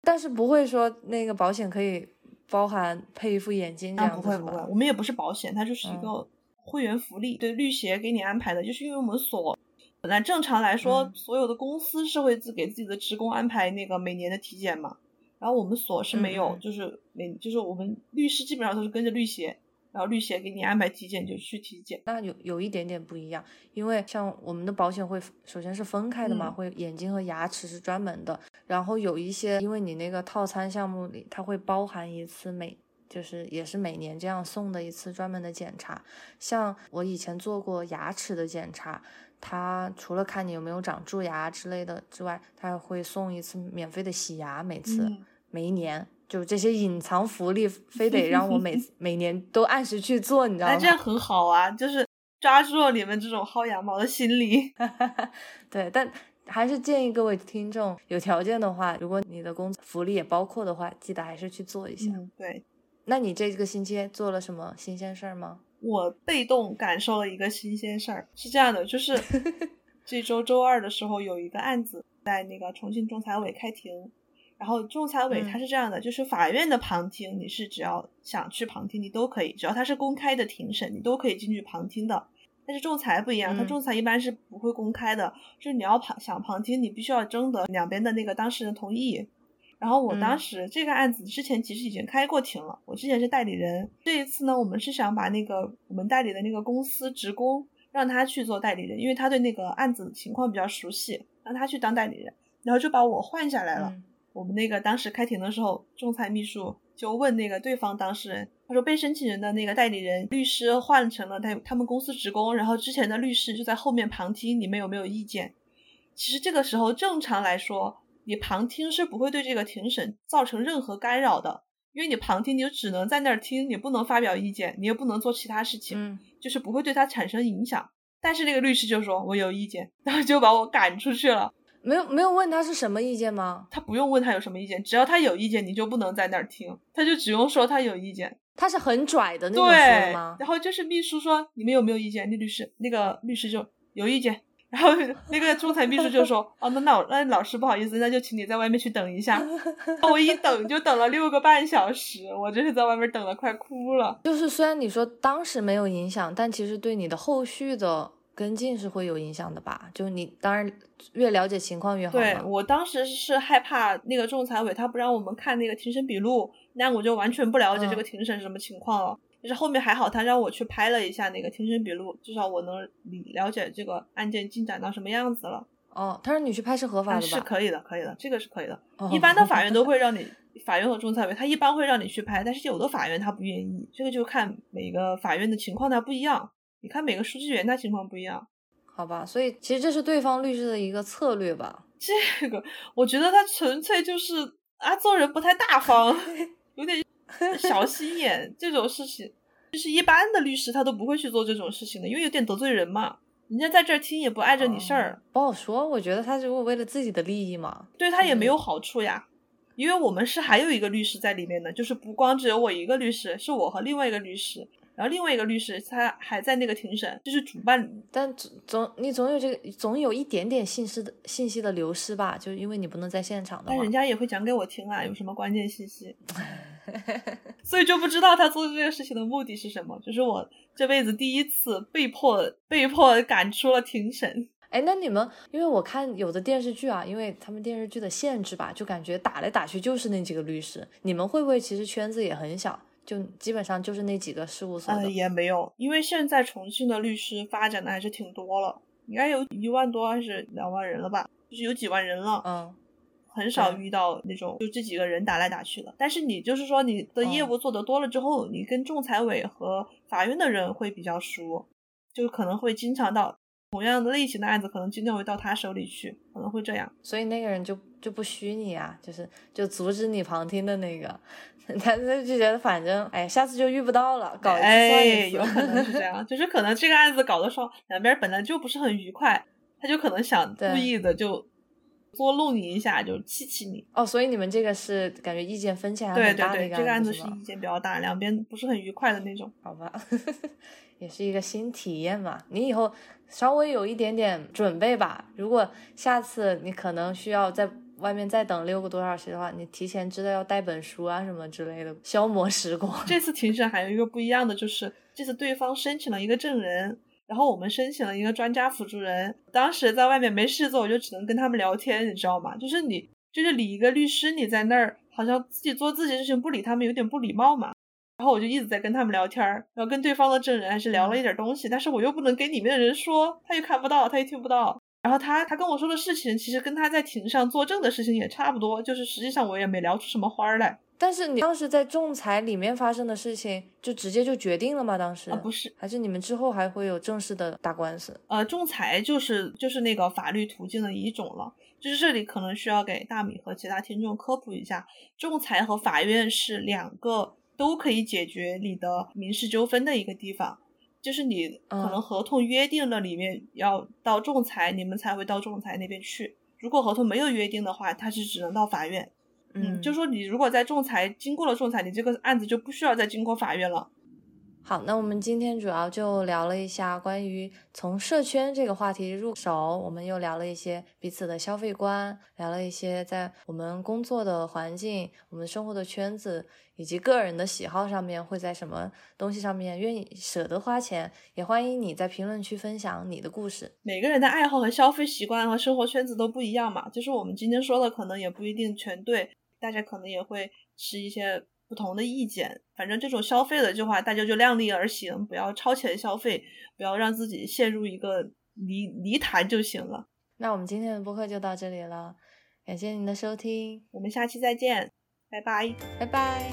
A: 但是不会说那个保险可以包含配一副眼镜这样
B: 子不会不会，我们也不是保险，它就是一个会员福利，对律协给你安排的，就是因为我们所本来正常来说，所有的公司是会自给自己的职工安排那个每年的体检嘛。然后我们所是没有，就是每，就是我们律师基本上都是跟着律协，然后律协给你安排体检就去体检。
A: 那有有一点点不一样，因为像我们的保险会首先是分开的嘛，会眼睛和牙齿是专门的，然后有一些因为你那个套餐项目里，它会包含一次每就是也是每年这样送的一次专门的检查。像我以前做过牙齿的检查，它除了看你有没有长蛀牙之类的之外，他还会送一次免费的洗牙，每次。每一年就这些隐藏福利，非得让我每 每年都按时去做，你知道吗？
B: 那这样很好啊，就是抓住了你们这种薅羊毛的心理。
A: 对，但还是建议各位听众，有条件的话，如果你的工福利也包括的话，记得还是去做一下。
B: 对，
A: 那你这个星期做了什么新鲜事儿吗？
B: 我被动感受了一个新鲜事儿，是这样的，就是 这周周二的时候有一个案子在那个重庆仲裁委开庭。然后仲裁委他是这样的，就是法院的旁听，你是只要想去旁听，你都可以，只要他是公开的庭审，你都可以进去旁听的。但是仲裁不一样，他仲裁一般是不会公开的，就是你要旁想旁听，你必须要征得两边的那个当事人同意。然后我当时这个案子之前其实已经开过庭了，我之前是代理人，这一次呢，我们是想把那个我们代理的那个公司职工让他去做代理人，因为他对那个案子情况比较熟悉，让他去当代理人，然后就把我换下来了。我们那个当时开庭的时候，仲裁秘书就问那个对方当事人，他说被申请人的那个代理人律师换成了他他们公司职工，然后之前的律师就在后面旁听，你们有没有意见？其实这个时候正常来说，你旁听是不会对这个庭审造成任何干扰的，因为你旁听你就只能在那儿听，你不能发表意见，你也不能做其他事情，嗯就是不会对他产生影响。但是那个律师就说我有意见，然后就把我赶出去了。
A: 没有没有问他是什么意见吗？
B: 他不用问他有什么意见，只要他有意见，你就不能在那儿听，他就只用说他有意见。
A: 他是很拽的那种说吗？
B: 然后就是秘书说你们有没有意见？那律师那个律师就有意见，然后那个仲裁秘书就说哦那那我那老师不好意思，那就请你在外面去等一下。我一等就等了六个半小时，我真是在外面等的快哭了。
A: 就是虽然你说当时没有影响，但其实对你的后续的。跟进是会有影响的吧？就你当然越了解情况越好。
B: 对我当时是害怕那个仲裁委他不让我们看那个庭审笔录，那我就完全不了解这个庭审是什么情况了。但是后面还好，他让我去拍了一下那个庭审笔录，至少我能理了解这个案件进展到什么样子了。
A: 哦，他说你去拍是合法的吧？
B: 是可以的，可以的，这个是可以的。一般的法院都会让你，法院和仲裁委他一般会让你去拍，但是有的法院他不愿意，这个就看每个法院的情况它不一样。你看每个书记员他情况不一样，
A: 好吧？所以其实这是对方律师的一个策略吧？
B: 这个我觉得他纯粹就是啊，做人不太大方，有点 小心眼。这种事情就是一般的律师他都不会去做这种事情的，因为有点得罪人嘛。人家在这儿听也不碍着你事儿，
A: 不好说。我觉得他如果为了自己的利益嘛，
B: 对他也没有好处呀。因为我们是还有一个律师在里面的，就是不光只有我一个律师，是我和另外一个律师。然然后另外一个律师他还在那个庭审，就是主办，
A: 但总总你总有这个总有一点点信息的信息的流失吧，就因为你不能在现场的。
B: 但人家也会讲给我听啊，有什么关键信息，所以就不知道他做这件事情的目的是什么。就是我这辈子第一次被迫被迫赶出了庭审。
A: 哎，那你们，因为我看有的电视剧啊，因为他们电视剧的限制吧，就感觉打来打去就是那几个律师。你们会不会其实圈子也很小，就基本上就是那几个事务所的？
B: 也没有，因为现在重庆的律师发展的还是挺多了，应该有一万多还是两万人了吧，就是有几万人了。
A: 嗯，
B: 很少遇到那种就这几个人打来打去的。但是你就是说你的业务做得多了之后，你跟仲裁委和法院的人会比较熟，就可能会经常到。同样的类型的案子，可能经常会到他手里去，可能会这样。
A: 所以那个人就就不虚你啊，就是就阻止你旁听的那个，他他就觉得反正哎，下次就遇不到了，搞一次算一
B: 次。有可能是这样，就是可能这个案子搞的时候两边本来就不是很愉快，他就可能想故意的就捉弄你一下，就气气你。
A: 哦，所以你们这个是感觉意见分歧还很大
B: 的一个案子这个案子
A: 是
B: 意见比较大，两边不是很愉快的那种。
A: 好吧，也是一个新体验嘛，你以后。稍微有一点点准备吧。如果下次你可能需要在外面再等六个多小时的话，你提前知道要带本书啊什么之类的，消磨时光。
B: 这次庭审还有一个不一样的就是，这次对方申请了一个证人，然后我们申请了一个专家辅助人。当时在外面没事做，我就只能跟他们聊天，你知道吗？就是你就是理一个律师，你在那儿好像自己做自己的事情，不理他们有点不礼貌嘛。然后我就一直在跟他们聊天，然后跟对方的证人还是聊了一点东西，但是我又不能给里面的人说，他又看不到，他又听不到。然后他他跟我说的事情，其实跟他在庭上作证的事情也差不多，就是实际上我也没聊出什么花来。
A: 但是你当时在仲裁里面发生的事情，就直接就决定了吗？当时
B: 啊，不是，
A: 还是你们之后还会有正式的打官司？
B: 呃，仲裁就是就是那个法律途径的一种了，就是这里可能需要给大米和其他听众科普一下，仲裁和法院是两个。都可以解决你的民事纠纷的一个地方，就是你可能合同约定了里面要到仲裁，你们才会到仲裁那边去。如果合同没有约定的话，他是只能到法院。嗯，就说你如果在仲裁经过了仲裁，你这个案子就不需要再经过法院了。
A: 好，那我们今天主要就聊了一下关于从社圈这个话题入手，我们又聊了一些彼此的消费观，聊了一些在我们工作的环境、我们生活的圈子以及个人的喜好上面会在什么东西上面愿意舍得花钱。也欢迎你在评论区分享你的故事。
B: 每个人的爱好和消费习惯和生活圈子都不一样嘛，就是我们今天说的可能也不一定全对，大家可能也会是一些。不同的意见，反正这种消费的这话，大家就量力而行，不要超前消费，不要让自己陷入一个泥泥潭就行了。
A: 那我们今天的播客就到这里了，感谢您的收听，
B: 我们下期再见，拜拜，
A: 拜拜。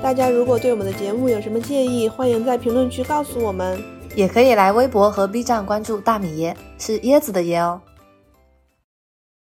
B: 大家如果对我们的节目有什么建议，欢迎在评论区告诉我们，
A: 也可以来微博和 B 站关注大米椰，是椰子的椰哦。